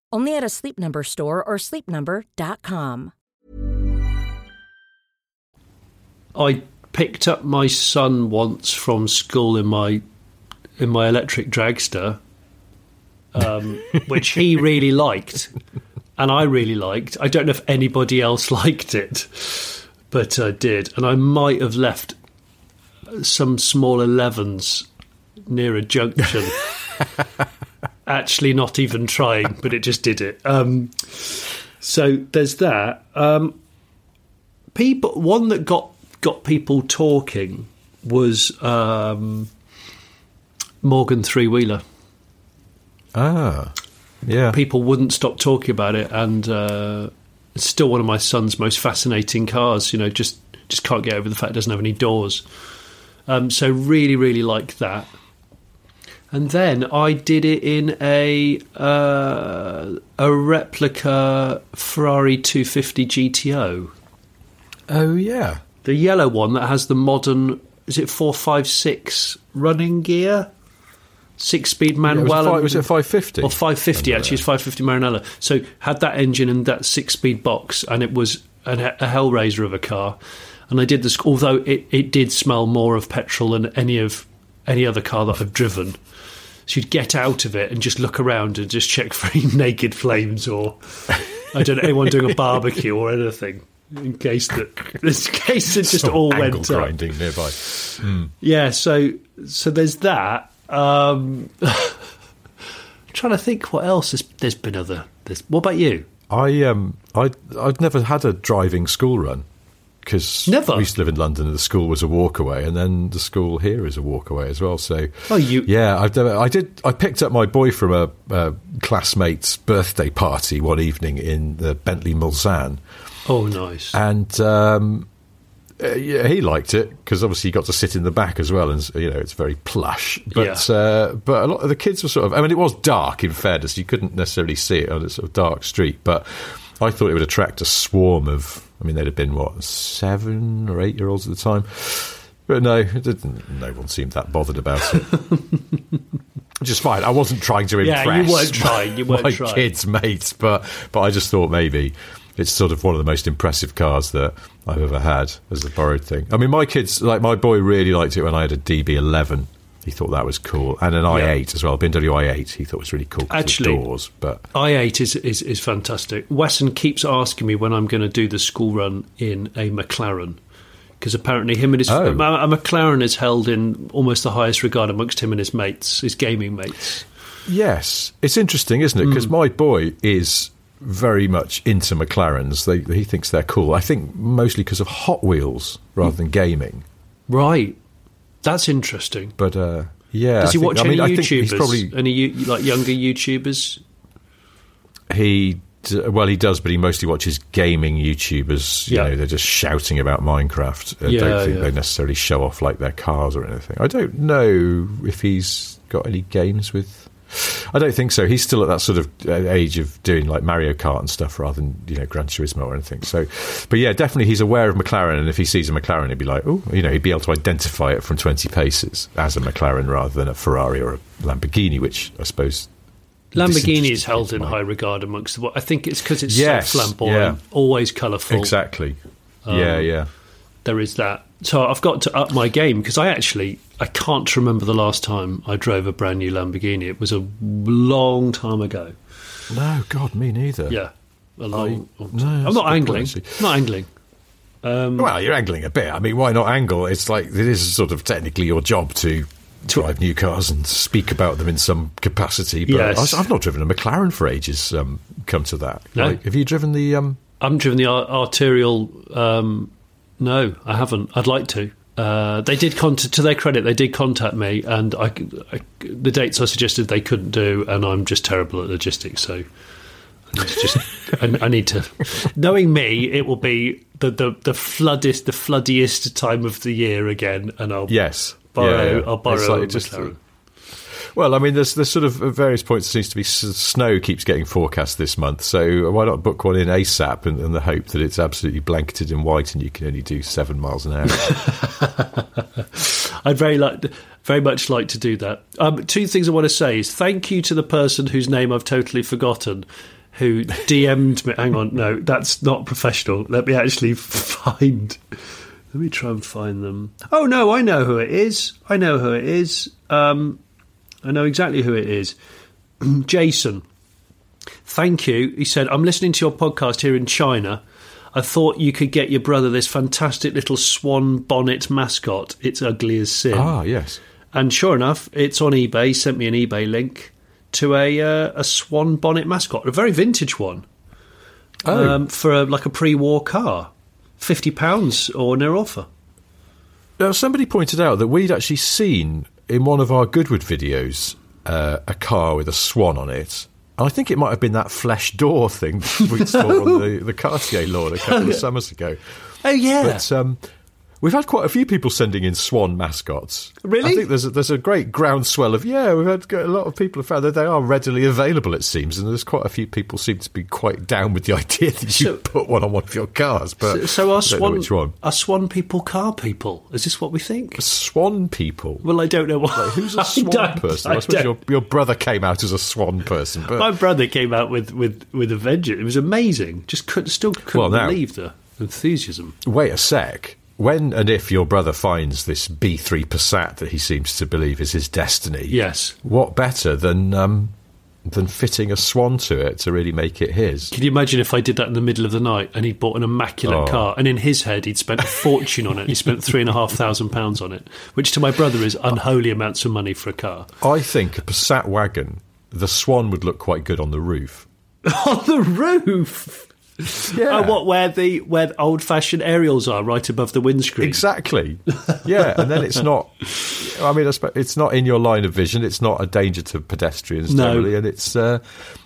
Only at a Sleep Number store or sleepnumber.com. I picked up my son once from school in my in my electric dragster, um, (laughs) which he really liked. and I really liked. I don't know if anybody else (laughs) liked it, but I did, and I might have left some small 11s near a junction. (laughs) Actually, not even trying, but it just did it. Um, so there's that. Um, people, one that got got people talking was um, Morgan three wheeler. Ah, yeah. People wouldn't stop talking about it, and uh, it's still one of my son's most fascinating cars. You know, just just can't get over the fact it doesn't have any doors. Um, so really, really like that. And then I did it in a uh, a replica Ferrari 250 GTO, Oh, yeah. the yellow one that has the modern. Is it four five six running gear? Six speed Yeah, manual. was, it and- five, was it 550? Or 550 actually, it's 550 Maranello. So had that engine and that six speed box, and it was an, a hellraiser of a car. And I did this, although it, it did smell more of petrol than any of any other car that I've driven. You'd get out of it and just look around and just check for any (laughs) naked flames or I don't know anyone doing a barbecue or anything. In case that, (laughs) in case it just Some all went up. grinding nearby. Yeah, so so there's that. Um, (laughs) trying to think what else has there's been other. There's, what about you? I um I I'd never had a driving school run because Never? we used to live in London and the school was a walk away, and then the school here is a walk away as well. So Oh, you- yeah, I've never, I did I picked up my boy from a, a classmate's birthday party one evening in the Bentley Mulsanne, Oh, nice. and. Um, uh, yeah, he liked it because obviously he got to sit in the back as well, and you know it's very plush. But Yeah. uh, but a lot of the kids were sort of. I mean, it was dark. In fairness, you couldn't necessarily see it on a sort of dark street. But I thought it would attract a swarm of. I mean, they'd have been what seven or eight year olds at the time. But no, it didn't, no one seemed that bothered about it. (laughs) Which is fine. I wasn't trying to Yeah, impress. you weren't trying, you weren't my trying. kids' mates, but but I just thought maybe it's sort of one of the most impressive cars that I've ever had as a borrowed thing. I mean, my kids, like my boy, really liked it when I had a DB11. He thought that was cool, and an i8 as well, BMW i8. He thought was really cool. Actually- doors, but i8 is, is is fantastic. Wesson keeps asking me when I'm going to do the school run in a McLaren. Because apparently, him and his Oh. a McLaren is held in almost the highest regard amongst him and his mates, his gaming mates. Yes, it's interesting, isn't it? Because hmm. my boy is very much into McLarens. They, he thinks they're cool. I think mostly because of Hot Wheels rather hmm. than gaming. Right, that's interesting. But uh, yeah, Does I he think- watch I mean, any I think YouTubers? he's probably Any like younger YouTubers? he. Well, he does, but he mostly watches gaming YouTubers. You Yeah. know, they're just shouting about Minecraft. I Yeah, don't think yeah. they necessarily show off like their cars or anything. I don't know if he's got any games with. I don't think so. He's still at that sort of uh, age of doing like Mario Kart and stuff rather than you know Gran Turismo or anything. So, but yeah, definitely he's aware of McLaren, and if he sees a McLaren, he'd be like, oh, you know, he'd be able to identify it from twenty paces as a McLaren rather than a Ferrari or a Lamborghini, which I suppose Lamborghini is held in high regard amongst the. I think it's because it's Yes, so flamboyant, yeah. always colourful. Exactly. Um, yeah, yeah. There is that. So I've got to up my game because I actually I can't remember the last time I drove a brand new Lamborghini. It was a long time ago. No, God, me neither. Yeah, a long. I- long no, I'm not angling. actually. not angling. Um, Well, you're angling a bit. I mean, why not angle? It's like it is sort of technically your job to drive new cars and speak about them in some capacity. But Yes. I, have not driven a McLaren for ages. Um, come to that, No. Like, have you driven the? Um, I haven't driven the ar- Artura. Um, no, I haven't. I'd like to. Uh, they did contact, to their credit, they did contact me, and I, I- the dates I suggested they couldn't do, and I'm just terrible at logistics, so I need to just I, I need to. Knowing me, it will be the the the floodest, the floodiest time of the year again, and I'll yes, borrow. Yeah, yeah. I'll borrow like just- McLaren. Well, I mean, there's there's sort of at various points. There seems to be snow keeps getting forecast this month, so why not book one in ASAP and, and the hope that it's absolutely blanketed in white and you can only do seven miles an hour. (laughs) I'd very like, very much like to do that. Um, two things I want to say is thank you to the person whose name I've totally forgotten, who DM'd me. Hang on, no, that's not professional. Let me actually find. Let me try and find them. Oh no, I know who it is. I know who it is. Um, I know exactly who it is. (clears throat) Jason. Thank you. He said, I'm listening to your podcast here in China. I thought you could get your brother this fantastic little swan bonnet mascot. It's ugly as sin. Ah, yes. And sure enough, it's on eBay. He sent me an eBay link to a uh, a swan bonnet mascot, a very vintage one, Oh, um, for a, like a pre-war car, fifty pounds or near offer. Now, somebody pointed out that we'd actually seen in one of our Goodwood videos uh, a car with a swan on it. I think it might have been that flesh door thing we saw on the, the Cartier lawn a couple of (laughs) summers ago. Oh yeah, But um, we've had quite a few people sending in swan mascots. Really? I think there's a, there's a great groundswell of yeah. We've had a lot of people have found that they are readily available. It seems, and there's quite a few people seem to be quite down with the (laughs) idea that you So- put one on one of your cars. But so, so are I swan which one? are swan people car people? Is this what we think? Swan people. Well, I don't know what. Who's (laughs) a swan don't- person? I I, suppose your, your brother came out as a swan person, but My brother came out with with with a vengeance. It was amazing. Just could still couldn't Well, now- believe the enthusiasm. wait a sec. When and if your brother finds this B3 Passat that he seems to believe is his destiny, Yes. what better than um, than fitting a swan to it to really make it his? Can you imagine if I did that in the middle of the night and he bought an immaculate Oh. car and in his head he'd spent a fortune on it. He spent three and a half thousand pounds on it, which to my brother is unholy amounts of money for a car. I think a Passat wagon, the swan would look quite good on the roof. (laughs) on the roof. Yeah. Oh, what where the where the old fashioned aerials are, right above the windscreen. Exactly. Yeah, and then it's not. I mean, it's not in your line of vision. It's not a danger to pedestrians No. generally, and it's uh,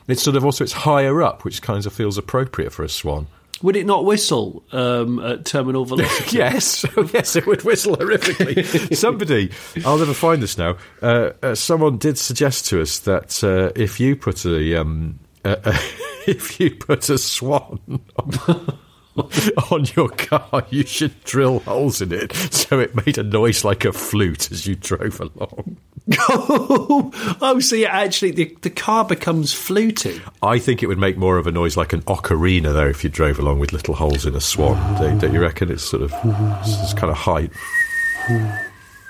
it's sort of also it's higher up, which kind of feels appropriate for a swan. Would it not whistle um, at terminal velocity? (laughs) Yes, (laughs) yes, it would whistle horrifically. (laughs) Somebody, I'll never find this now. Uh, uh, someone did suggest to us that uh, if you put a um, uh, uh, (laughs) if you put a swan on, (laughs) on your car, you should drill holes in it so it made a noise like a flute as you drove along. (laughs) oh, so yeah, actually, the, the car becomes fluty. I think it would make more of a noise like an ocarina, though, if you drove along with little holes in a swan. Don't, don't you reckon? It's sort of it's, it's kind of high.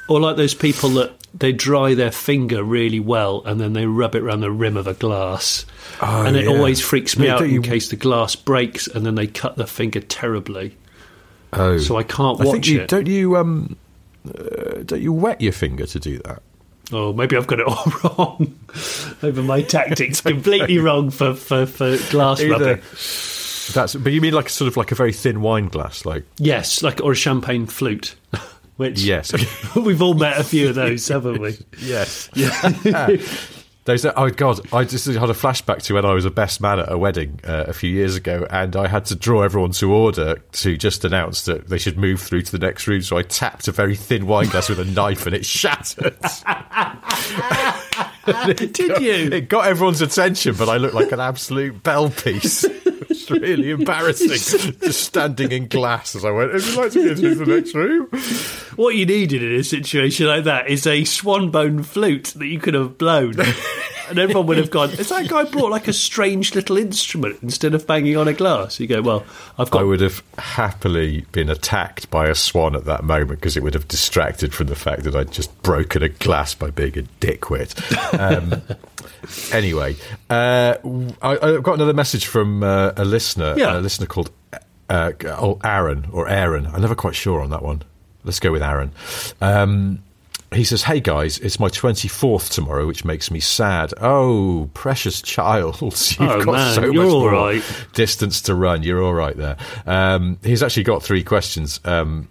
Or like those people that they dry their finger really well and then they rub it around the rim of a glass. Oh, and it yeah. always freaks me No, out in you- case the glass breaks and then they cut the finger terribly. Oh, So I can't I watch think you, it. Don't you um, uh, don't you wet your finger to do that? Oh, maybe I've got it (laughs) all wrong. Maybe my tactics completely (laughs) wrong for, for, for glass rubbing. That's but you mean like sort of like a very thin wine glass, like Yes, like or a champagne flute. (laughs) Which yes, (laughs) we've all met a few of those, (laughs) haven't we? yes. (laughs) Those are, oh god! I just had a flashback to when I was a best man at a wedding uh, a few years ago, and I had to draw everyone to order to just announce that they should move through to the next room. So I tapped a very thin wine glass with a knife, and it shattered. Did you? It got everyone's attention, but I looked like an absolute bell piece. (laughs) it's really embarrassing, just standing in glass as I went. Would you like to go into the next room? What you needed in a situation like that is a swan bone flute that you could have blown. (laughs) And everyone would have gone, (laughs) Has that guy brought like a strange little instrument instead of banging on a glass? You go, Well, I've got I would have happily been attacked by a swan at that moment because it would have distracted from the fact that I'd just broken a glass by being a dickwit. Um, (laughs) anyway, uh, I, I've got another message from uh, a listener, Yeah. a listener called uh, oh, Aaron or Aaron. I'm never quite sure on that one. Let's go with Aaron. Um, he says, Hey guys, it's my 24th tomorrow, which makes me sad. Oh, precious child. (laughs) You've Oh, got man, so you're much all more right. distance to run. You're all right there. Um, he's actually got three questions. Um,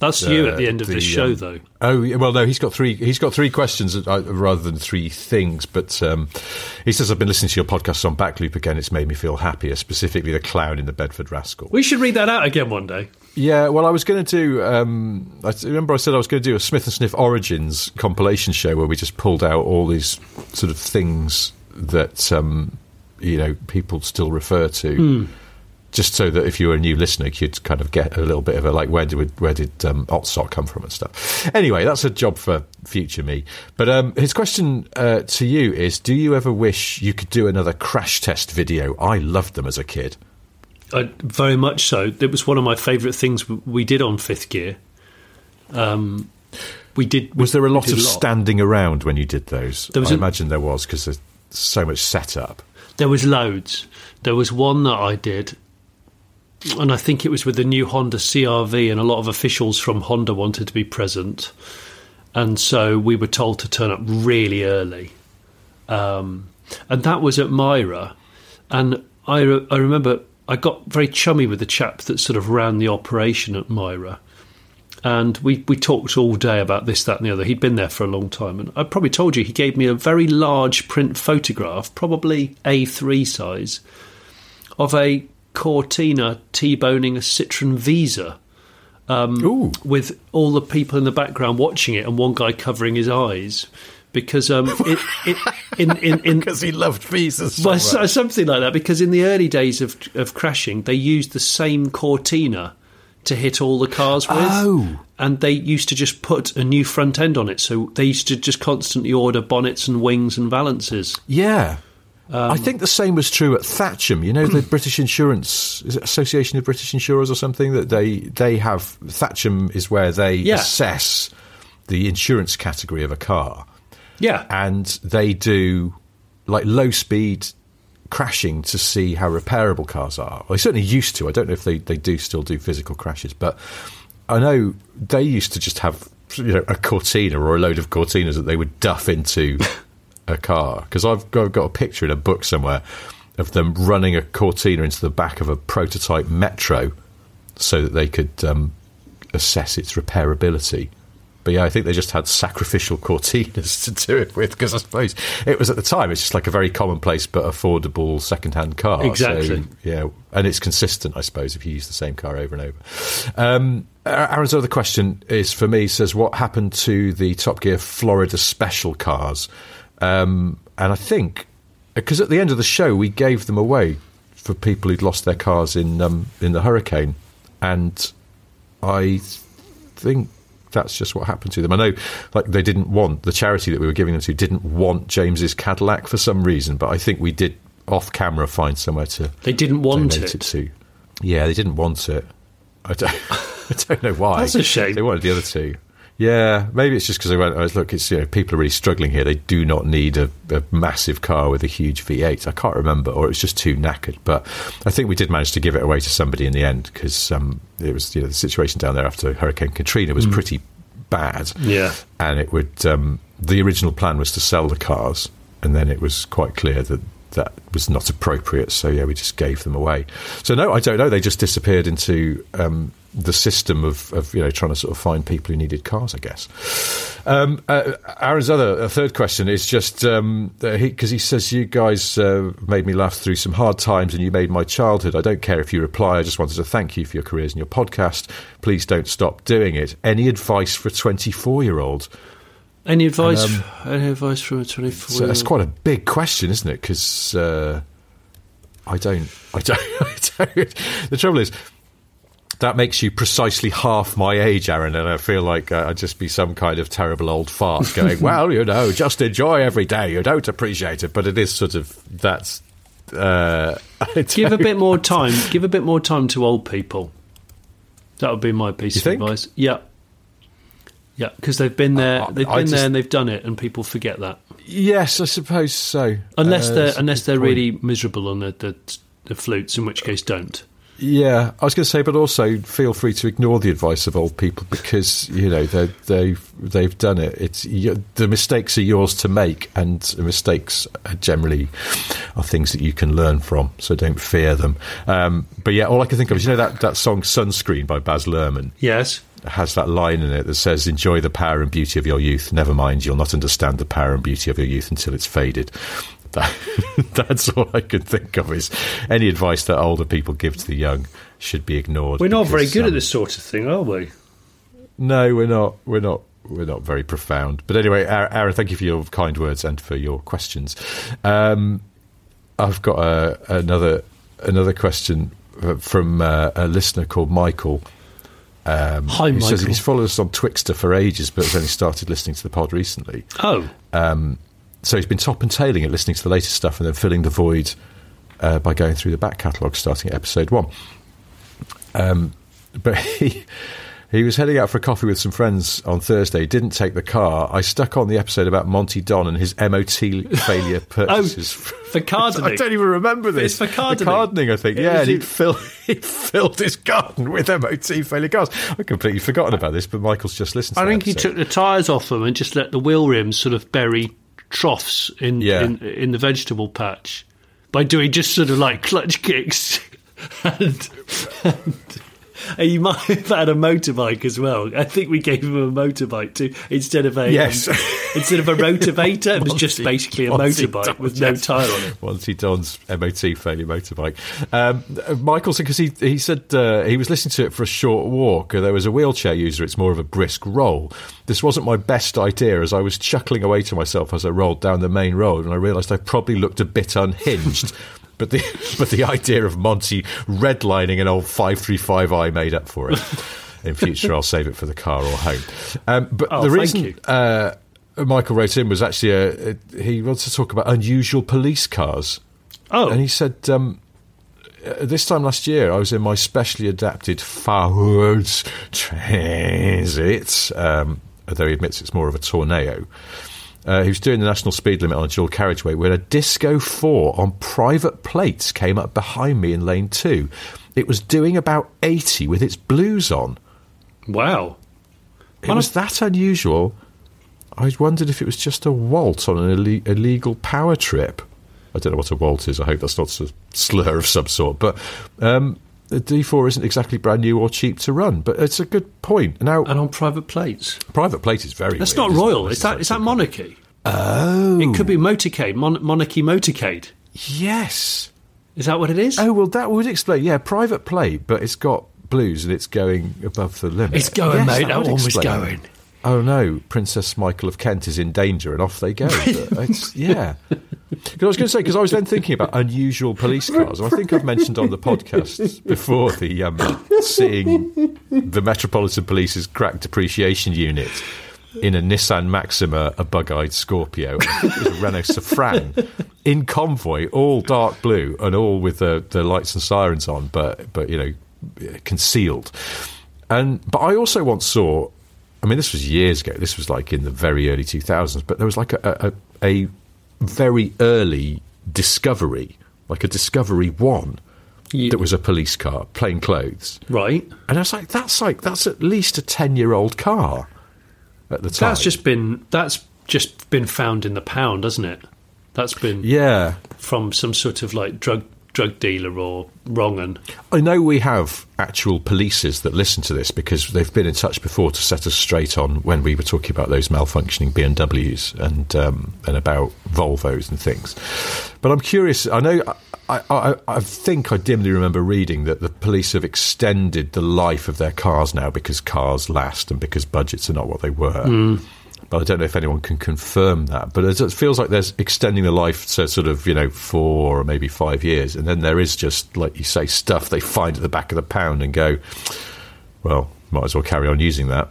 That's you at uh, the end of the, show, um, though. Oh well, no, he's got three. He's got three questions uh, rather than three things. But um, he says I've been listening to your podcast on Backloop again. It's made me feel happier. Specifically, the clown in the Bedford Rascal. We should read that out again one day. Yeah, well, I was going to do. Um, I remember I said I was going to do a Smith and Sniff Origins compilation show where we just pulled out all these sort of things that um, you know people still refer to, just so that if you were a new listener, you'd kind of get a little bit of a like where did where did um, Otsot come from and stuff. Anyway, that's a job for future me. But um, his question uh, to you is: Do you ever wish you could do another crash test video? I loved them as a kid. Uh, very much so. It was one of my favourite things we did on Fifth Gear. Um, we did. Was there a we lot of standing around when you did those? I a- imagine there was because there's so much setup. There was loads. There was one that I did, and I think it was with the new Honda CRV, and a lot of officials from Honda wanted to be present, and so we were told to turn up really early, um, and that was at MIRA, and I re- I remember I got very chummy with the chap that sort of ran the operation at MIRA. And we, we talked all day about this, that, and the other. He'd been there for a long time. And I probably told you he gave me a very large print photograph, probably A3 size, of a Cortina T boning a Citroen Visa um, Ooh. with all the people in the background watching it and one guy covering his eyes. Because um, (laughs) it, it, in, in, in, (laughs) Because he loved visas. well, so- something like that. Because in the early days of of crashing, they used the same Cortina to hit all the cars with. Oh. and they used to just put a new front end on it. So they used to just constantly order bonnets and wings and valances. Yeah. Um, I think the same was true at Thatcham. You know, the (clears throat) British Insurance Association of British Insurers or something that they they have. Thatcham is where they Yeah. assess the insurance category of a car, Yeah, and they do like low speed crashing to see how repairable cars are. Well, they certainly used to. I don't know if they, they do still do physical crashes, but I know they used to just have you know a Cortina or a load of Cortinas that they would duff into (laughs) a car. Because I've got, got a picture in a book somewhere of them running a Cortina into the back of a prototype Metro so that they could um, assess its repairability. But yeah, I think they just had sacrificial Cortinas (laughs) to do it with because I suppose it was at the time. It's just like a very commonplace but affordable second-hand car. So, Exactly. yeah, and it's consistent, I suppose, if you use the same car over and over. Um, Aaron's other question is for me says, "What happened to the Top Gear Florida Special cars?" Um, and I think because at the end of the show we gave them away for people who'd lost their cars in um, in the hurricane, and I think that's just what happened to them. I know, like they didn't want the charity that we were giving them to didn't want James's Cadillac for some reason, but I think we did off camera find somewhere to they didn't want donate it. to. Yeah, they didn't want it. I don't, (laughs) I don't know why. That's a shame. They wanted the other two. Yeah, maybe it's just because they went. Oh, look, it's you know people are really struggling here. They do not need a, a massive car with a huge V8. I can't remember, or it was just too knackered. But I think we did manage to give it away to somebody in the end because um, it was you know the situation down there after Hurricane Katrina was pretty bad. Yeah. and it would. Um, the original plan was to sell the cars, and then it was quite clear that that was not appropriate. So yeah, we just gave them away. So no, I don't know. They just disappeared into um, the system of, of you know trying to sort of find people who needed cars. I guess. Um, uh, Aaron's other a third question is just because he, 'cause he says you guys uh, made me laugh through some hard times and you made my childhood. I don't care if you reply. I just wanted to thank you for your careers and your podcast. Please don't stop doing it. Any advice for a twenty-four-year-old? Any advice? um, any advice from a twenty-four? So that's quite a big question, isn't it? Because uh, I don't, I don't, (laughs) I don't. The trouble is, that makes you precisely half my age, Aaron, and I feel like uh, I'd just be some kind of terrible old fart (laughs) going, "Well, you know, just enjoy every day. You don't appreciate it, but it is sort of that's." Uh, (laughs) Give a bit more time. Give a bit more time to old people. That would be my piece You of think? advice. Yeah, yeah, because they've been there. I- They've I been there just- and they've done it, and people forget that. Yes, I suppose so. Unless Uh, they're unless they're point. really miserable on the, the the flutes, in which case don't. Yeah, I was going to say, but also feel free to ignore the advice of old people because you know they they've they've done it. It's you, the mistakes are yours to make, and mistakes are generally are things that you can learn from. So don't fear them. Um, but yeah, all I can think of is you know that that song "Sunscreen" by Baz Luhrmann Yes. has that line in it that says, "Enjoy the power and beauty of your youth. Never mind, you'll not understand the power and beauty of your youth until it's faded." That, (laughs) that's all I could think of. Is any advice that older people give to the young should be ignored. We're not very because, good at um, this sort of thing, are we? No, we're not. We're not. We're not very profound. But anyway, Aaron, Aaron, thank you for your kind words and for your questions. Um, I've got a, another another question from uh, a listener called Michael. Um, Hi, he says he's followed us on Twixter for ages, but has only started listening to the pod recently. Oh, So he's been top and tailing it, listening to the latest stuff, and then filling the void uh, by going through the back catalogue, starting at episode one. Um, but (laughs) he He was heading out for a coffee with some friends on Thursday. Didn't take the car. I stuck on the episode about Monty Don and his MOT failure (laughs) purchases. for gardening. (laughs) I don't even remember this. It's for gardening. gardening, I think. It yeah, and in- he'd, fill, he'd filled his garden with MOT failure cars. I'd completely forgotten about this, but Michael's just listened to I think he took the tyres off them and just let the wheel rims sort of bury troughs in, Yeah. in in the vegetable patch by doing just sort of like clutch kicks. (laughs) and, and (laughs) he might have had a motorbike as well. I think we gave him a motorbike too instead of a Yes. um, instead of a (laughs) rotavator. It was just basically a motorbike with no tyre on it. Once Monty Don's MOT failure motorbike. Um, Michael said because he he said uh, he was listening to it for a short walk. There was a wheelchair user. It's more of a brisk roll. This wasn't my best idea, as I was chuckling away to myself as I rolled down the main road, and I realised I probably looked a bit unhinged. (laughs) But the (laughs) but the idea of Monty redlining an old five three five I made up for it. In future, I'll save it for the car or home. Um, but Oh, the reason uh, Michael wrote in was actually a, a, he wants to talk about unusual police cars. Oh, And he said, um, uh, this time last year, I was in my specially adapted Forwards Transit, um, although he admits it's more of a Tourneo. Uh, he was doing the national speed limit on a dual carriageway when a Disco 4 on private plates came up behind me in lane 2. It was doing about 80 with its blues on. wow. It was that unusual. I wondered if it was just a Walt on an ille- illegal power trip. I don't know what a Walt is. I hope that's not a slur of some sort. But um, the D4 isn't exactly brand new or cheap to run. But it's a good point. Now, And on private plates. private plate is very. That's weird, not royal. it? Is that is that monarchy? Oh, It could be motorcade, mon- monarchy motorcade. yes. Is that what it is? Oh well, that would explain. Yeah, private plate, but it's got blues and it's going above the limit. It's going, Yes, mate. That would one was going. Oh no, Princess Michael of Kent is in danger, and off they go. (laughs) Yeah, because I was going to say because I was then thinking about unusual police cars. I think I've mentioned on the podcast before the um, seeing the Metropolitan Police's crack depreciation unit in a Nissan Maxima, a bug-eyed Scorpio, a Renault Safrane in convoy, all dark blue and all with the, the lights and sirens on, but but you know concealed. And but I also once saw. I mean, this was years ago. This was like in the very early two thousands. But there was like a, a, a very early discovery, like a Discovery One, that was a police car, plain clothes. Right. And I was like, that's like that's at least a ten year old car at the time. That's just been that's just been found in the pound, hasn't it? That's been yeah. from some sort of like drug drug dealer or wrong un. I know we have actual polices that listen to this because they've been in touch before to set us straight on when we were talking about those malfunctioning BMWs and um, and about Volvos and things. But I'm curious. I know. I, I, I think I dimly remember reading that the police have extended the life of their cars now because cars last and because budgets are not what they were. But I don't know if anyone can confirm that. But it feels like there's extending the life to sort of, you know, four or maybe five years. And then there is just, like you say, stuff they find at the back of the pound and go, well, might as well carry on using that.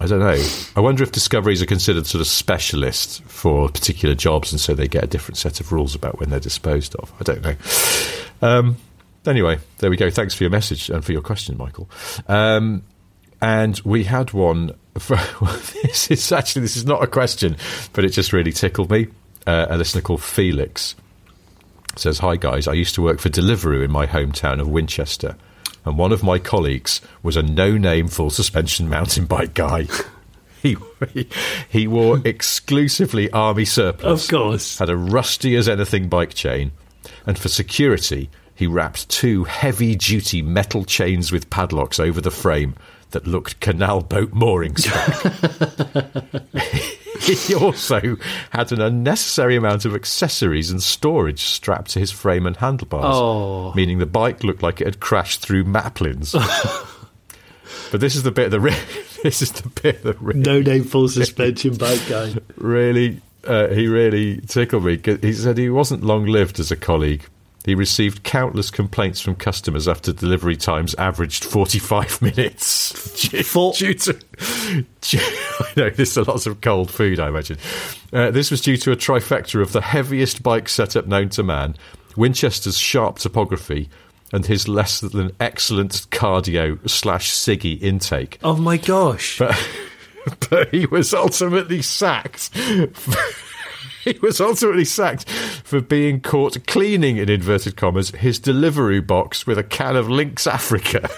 I don't know. I wonder if discoveries are considered sort of specialists for particular jobs and so they get a different set of rules about when they're disposed of. I don't know. Um, anyway, there we go. Thanks for your message and for your question, Michael. Um, and we had one. For, (laughs) this is actually this is not a question, but it just really tickled me. Uh, a listener called Felix says, "Hi guys, I used to work for Deliveroo in my hometown of Winchester, and one of my colleagues was a no-name full suspension mountain bike guy." He, (laughs) he, he wore exclusively army surplus Of course. had a rusty as anything bike chain, and for security, he wrapped two heavy duty metal chains with padlocks over the frame that looked canal boat moorings (laughs) (laughs) he also had an unnecessary amount of accessories and storage strapped to his frame and handlebars, Oh. meaning the bike looked like it had crashed through maplins. (laughs) but this is the bit that re- this is the bit that really No name full suspension bike guy. really, uh, he really tickled me. He said he wasn't long lived as a colleague. He received countless complaints from customers after delivery times averaged 45 (laughs) minutes. Due, For- due to, due, (laughs) I know, there's a lot of cold food, I imagine. Uh, this was due to a trifecta of the heaviest bike setup known to man, Winchester's sharp topography, and his less than excellent cardio slash Siggy intake. Oh my gosh! But, (laughs) but he was ultimately sacked. (laughs) he was ultimately sacked for being caught cleaning, in inverted commas, his delivery box with a can of Lynx Africa.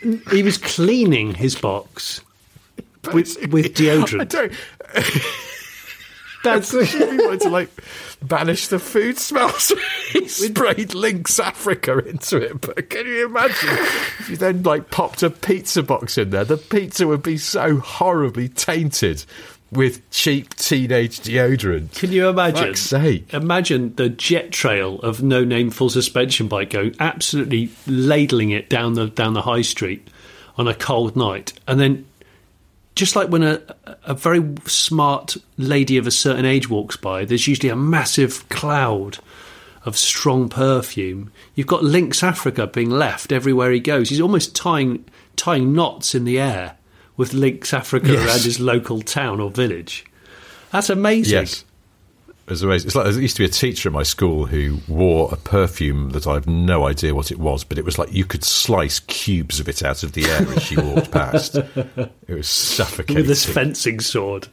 (laughs) he was cleaning his box with, with deodorant. (laughs) I don't. That's he wanted to like banish the food smells. he sprayed Lynx Africa into it. But can you imagine if you then like popped a pizza box in there? The pizza would be so horribly tainted with cheap teenage deodorant. Can you imagine? Fuck's sake. Imagine the jet trail of no name full suspension bike going absolutely ladling it down the down the high street on a cold night, and then just like when a a very smart lady of a certain age walks by, there's usually a massive cloud of strong perfume. You've got Lynx Africa being left everywhere he goes. He's almost tying tying knots in the air with Lynx Africa Yes. around his local town or village. That's amazing. Yes. It was amazing. It's like there used to be a teacher at my school who wore a perfume that I have no idea what it was, but it was like you could slice cubes of it out of the air as she walked past. It was suffocating. with this fencing sword.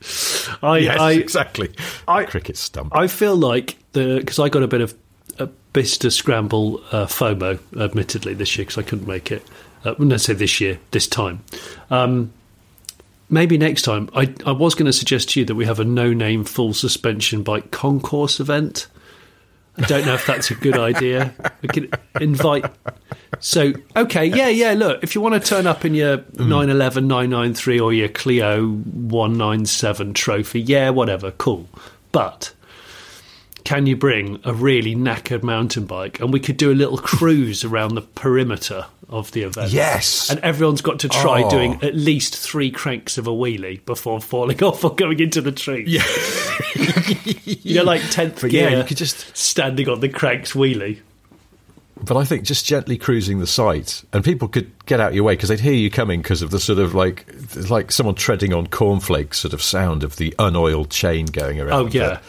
I, Yes, I, exactly. I- cricket stump. I feel like the because I got a bit of a Bicester Scramble uh, FOMO, admittedly this year because I couldn't make it. Uh, no, say this year, this time. Um, maybe next time. I I was going to suggest to you that we have a no-name full suspension bike concourse event. I don't know if that's a good idea. We could invite. So okay, yeah, yeah. Look, if you want to turn up in your mm. 911 993 or your Clio 197 trophy, yeah, whatever, cool. But can you bring a really knackered mountain bike and we could do a little cruise around the perimeter of the event? Yes. And everyone's got to try Oh. doing at least three cranks of a wheelie before falling (laughs) off or going into the tree. Yeah. (laughs) you know, like 10th But gear, yeah, you could just- standing on the cranks wheelie. But I think just gently cruising the site, and people could get out your way because they'd hear you coming because of the sort of like like someone treading on cornflakes sort of sound of the unoiled chain going around. Oh, yeah.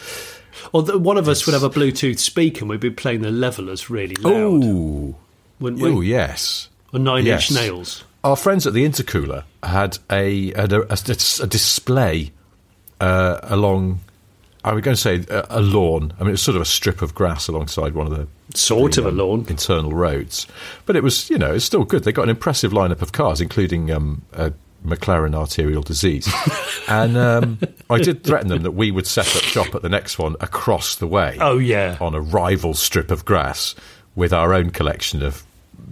Or the, one of us would have a Bluetooth speaker and we'd be playing the Levellers really loud. Oh, wouldn't we? oh yes. Or nine Yes. inch nails. Our friends at the Intercooler had a had a, a, a display uh, along. I was going to say a, a lawn. I mean, it was sort of a strip of grass alongside one of the Sort the, of a um, lawn. internal roads, but it was you know it's still good. They got an impressive lineup of cars, including um, a McLaren arterial disease, (laughs) and um, I did threaten them that we would set up shop at the next one across the way. Oh, yeah. on a rival strip of grass with our own collection of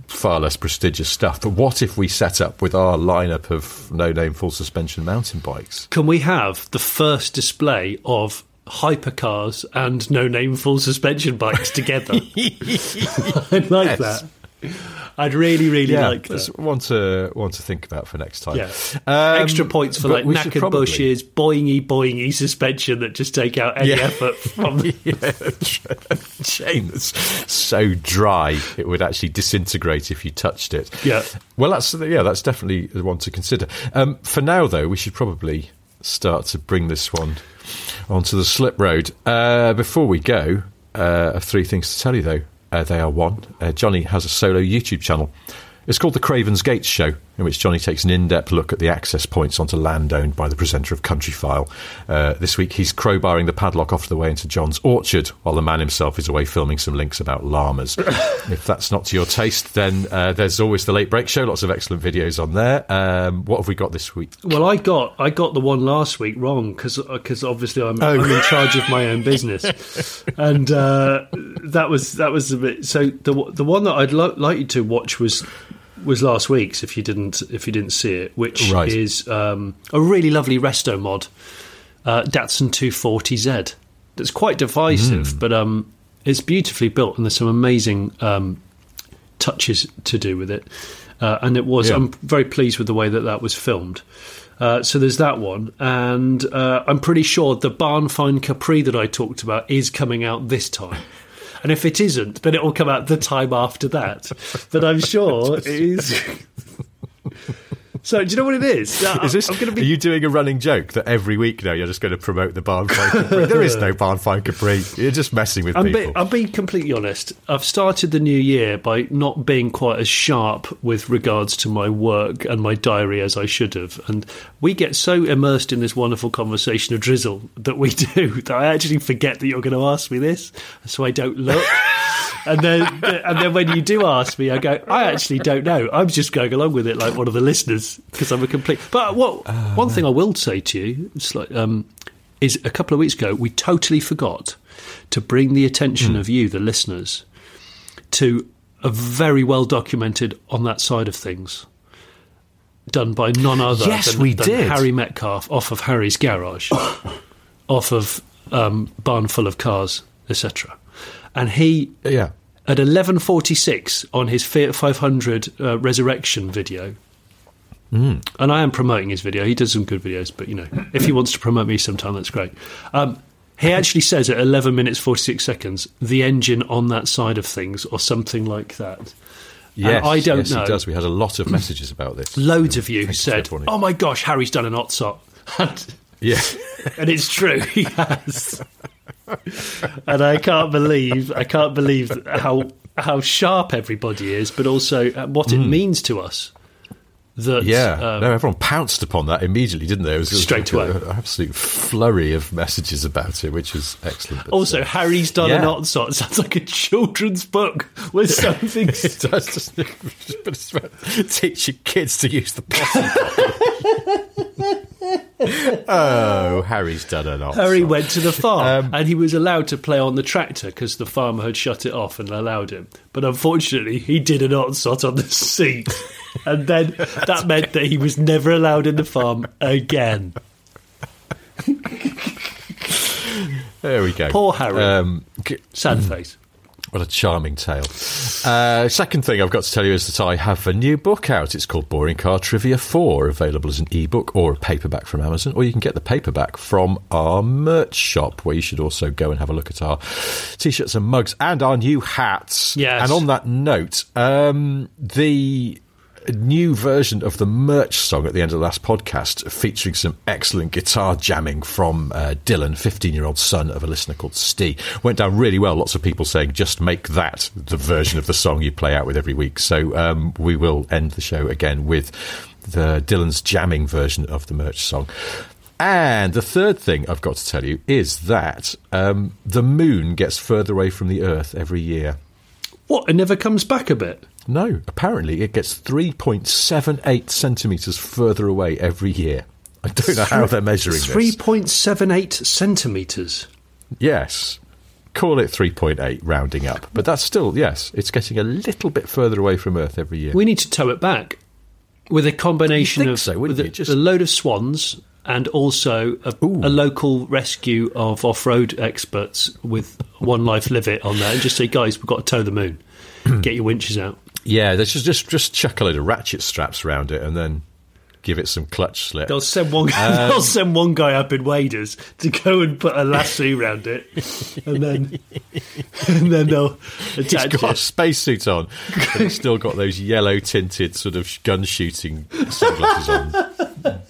far less prestigious stuff. But what if we set up with our lineup of no-name full suspension mountain bikes? Can we have the first display of hypercars and no name full suspension bikes together? (laughs) (laughs) I'd like Yes. that. I'd really, really like that. one to one to think about for next time. Yeah. Um, Extra points for like knackered probably- bushes, boingy boingy suspension that just take out any Yeah. effort from (laughs) the. yeah, (laughs) chain that's so dry it would actually disintegrate if you touched it. Yeah. Well, that's yeah, that's definitely one to consider. Um, for now, though, we should probably start to bring this one onto the slip road. Uh, before we go, uh, I have three things to tell you, though. Uh, they are one, uh, Johnny has a solo YouTube channel. It's called The Craven's Gates Show, in which Johnny takes an in depth look at the access points onto land owned by the presenter of Country File. Uh, this week, he's crowbarring the padlock off the way into John's orchard, while the man himself is away filming some links about llamas. (coughs) if that's not to your taste, then uh, there's always the Late Brake Show, lots of excellent videos on there. Um, what have we got this week? Well, I got I got the one last week wrong because obviously I'm, I'm in charge of my own (laughs) business, and uh, that was that was a bit. So the the one that I'd lo- like you to watch was was last week's if you didn't if you didn't see it, which Right. is um, a really lovely resto mod, uh, Datsun 240Z. That's quite divisive, but um, it's beautifully built, and there's some amazing um, touches to do with it. Uh, and it was. Yeah. I'm very pleased with the way that that was filmed. Uh, so there's that one, and uh, I'm pretty sure the Barn Find Capri that I talked about is coming out this time. (laughs) And if it isn't, then it will come out the time after that. But I'm sure (laughs) it is. (laughs) So do you know what it is? (laughs) Is this? I'm going to Are you doing a running joke that every week now you're just going to promote the barn find Capri? there is no (laughs) barn find Capri. You're just messing with me. I'm, people. be, I'm being completely honest. I've started the new year by not being quite as sharp with regards to my work and my diary as I should have. And we get so immersed in this wonderful conversation of drizzle that we (laughs) do that I actually forget that you're going to ask me this, so I don't look. and then, and then when you do ask me, I go, I actually don't know. I'm just going along with it like one of the listeners because I'm a complete. But what one thing I will say to you, it's like, um, is a couple of weeks ago we totally forgot to bring the attention of you, the listeners, to a very well documented on that side of things. Done by none other Yes, than, we than did. Harry Metcalfe off of Harry's Garage, (coughs) off of um, Barn Full of Cars, etc. And he yeah. at 11.46 on his Fiat 500 uh, resurrection video and i am promoting his video. He does some good videos but you know if he wants to promote me sometime that's great. Um, he actually says at 11 minutes 46 seconds the engine on that side of things or something like that. Yes, I don't yes, know. He does. We had a lot of messages about this. loads of you said oh my gosh harry's done an otsot and, (laughs) yeah. and it's true he has. And i can't believe i can't believe how how sharp everybody is but also what it means to us that. Yeah, um, no, everyone pounced upon that immediately, didn't they? It was it was Straight like away. an absolute flurry of messages about it, which was excellent. Also, uh, Harry's done an yeah. Otsot (laughs) sounds like a children's book with (laughs) something. it (laughs) does, it? But it's about teaching kids to use the possum. oh, Harry's done an odd Harry went to the farm Um, and he was allowed to play on the tractor because the farmer had shut it off and allowed him. But unfortunately, he did an Otsot on the seat. And then (laughs) that meant that he was never allowed in the farm again. There we go. Poor Harry. Um, Sad face. What a charming tale. Uh, second thing I've got to tell you is that I have a new book out. It's called Boring Car Trivia 4, available as an ebook or a paperback from Amazon, or you can get the paperback from our merch shop, where you should also go and have a look at our t shirts and mugs and our new hats. Yes. And on that note, um, the new version of the merch song at the end of the last podcast featuring some excellent guitar jamming from uh, Dylan, 15 year old son of a listener called Steve. Went down really well. Lots of people saying, just make that the version of the song you play out with every week. So um, we will end the show again with the Dylan's jamming version of the merch song. And the third thing I've got to tell you is that um, the moon gets further away from the Earth every year. What? It never comes back a bit. No, apparently it gets 3.78 centimetres further away every year. I don't know how they're measuring Three this. point seven eight centimeters. Yes. Call it 3.8, rounding up. But that's still, yes, it's getting a little bit further away from Earth every year. We need to tow it back with a combination of so, with a. Just- a load of swans and also a, a local rescue of off-road experts with One Life Live It on there, and just say, guys, we've got to tow the moon. (clears throat) Get your winches out. Yeah, there's just, just, just chuck a load of ratchet straps around it and then give it some clutch slip. They'll send one. (laughs) they'll send one guy up in waders to go and put a lasso around it, and then and then they'll (laughs) He's attach got a spacesuit on, but he's still got those yellow tinted sort of gun shooting sunglasses on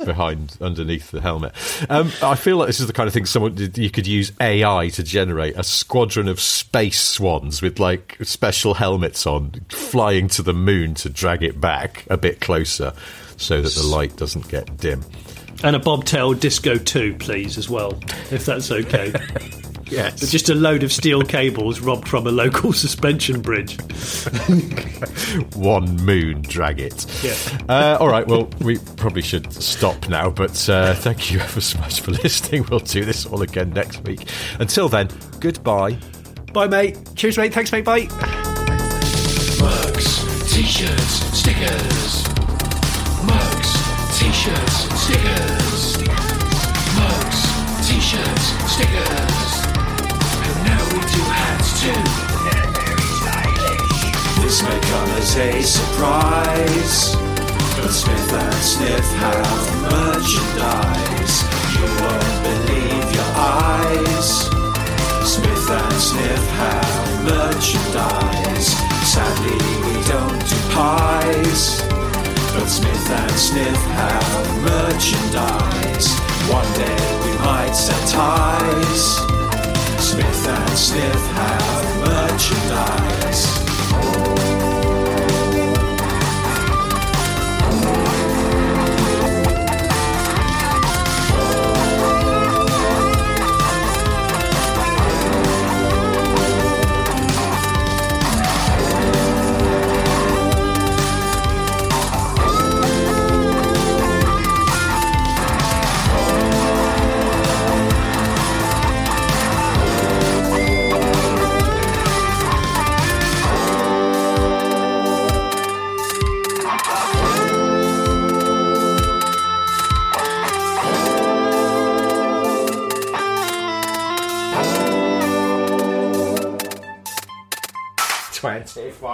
behind underneath the helmet. Um, I feel like this is the kind of thing someone you could use AI to generate a squadron of space swans with like special helmets on, flying to the moon to drag it back a bit closer. So that the light doesn't get dim. And a bobtail disco too, please, as well, if that's okay. (laughs) Yes. But just a load of steel cables robbed from a local (laughs) suspension bridge. (laughs) one moon drag it. Yeah. Uh, all right, well, we probably should stop now, but uh, thank you ever so much for listening. We'll do this all again next week. Until then, goodbye. Bye, mate. Cheers, mate. Thanks, mate. Bye. Mugs, t-shirts, stickers. T-shirts, stickers. Mugs, t-shirts, stickers. And now we do hats too. This may come as a surprise. But Smith and Sniff have merchandise. You won't believe your eyes. Smith and Sniff have merchandise. Sadly, we don't do pies. But Smith and Sniff have merchandise. One day we might set ties. Smith and Sniff have merchandise.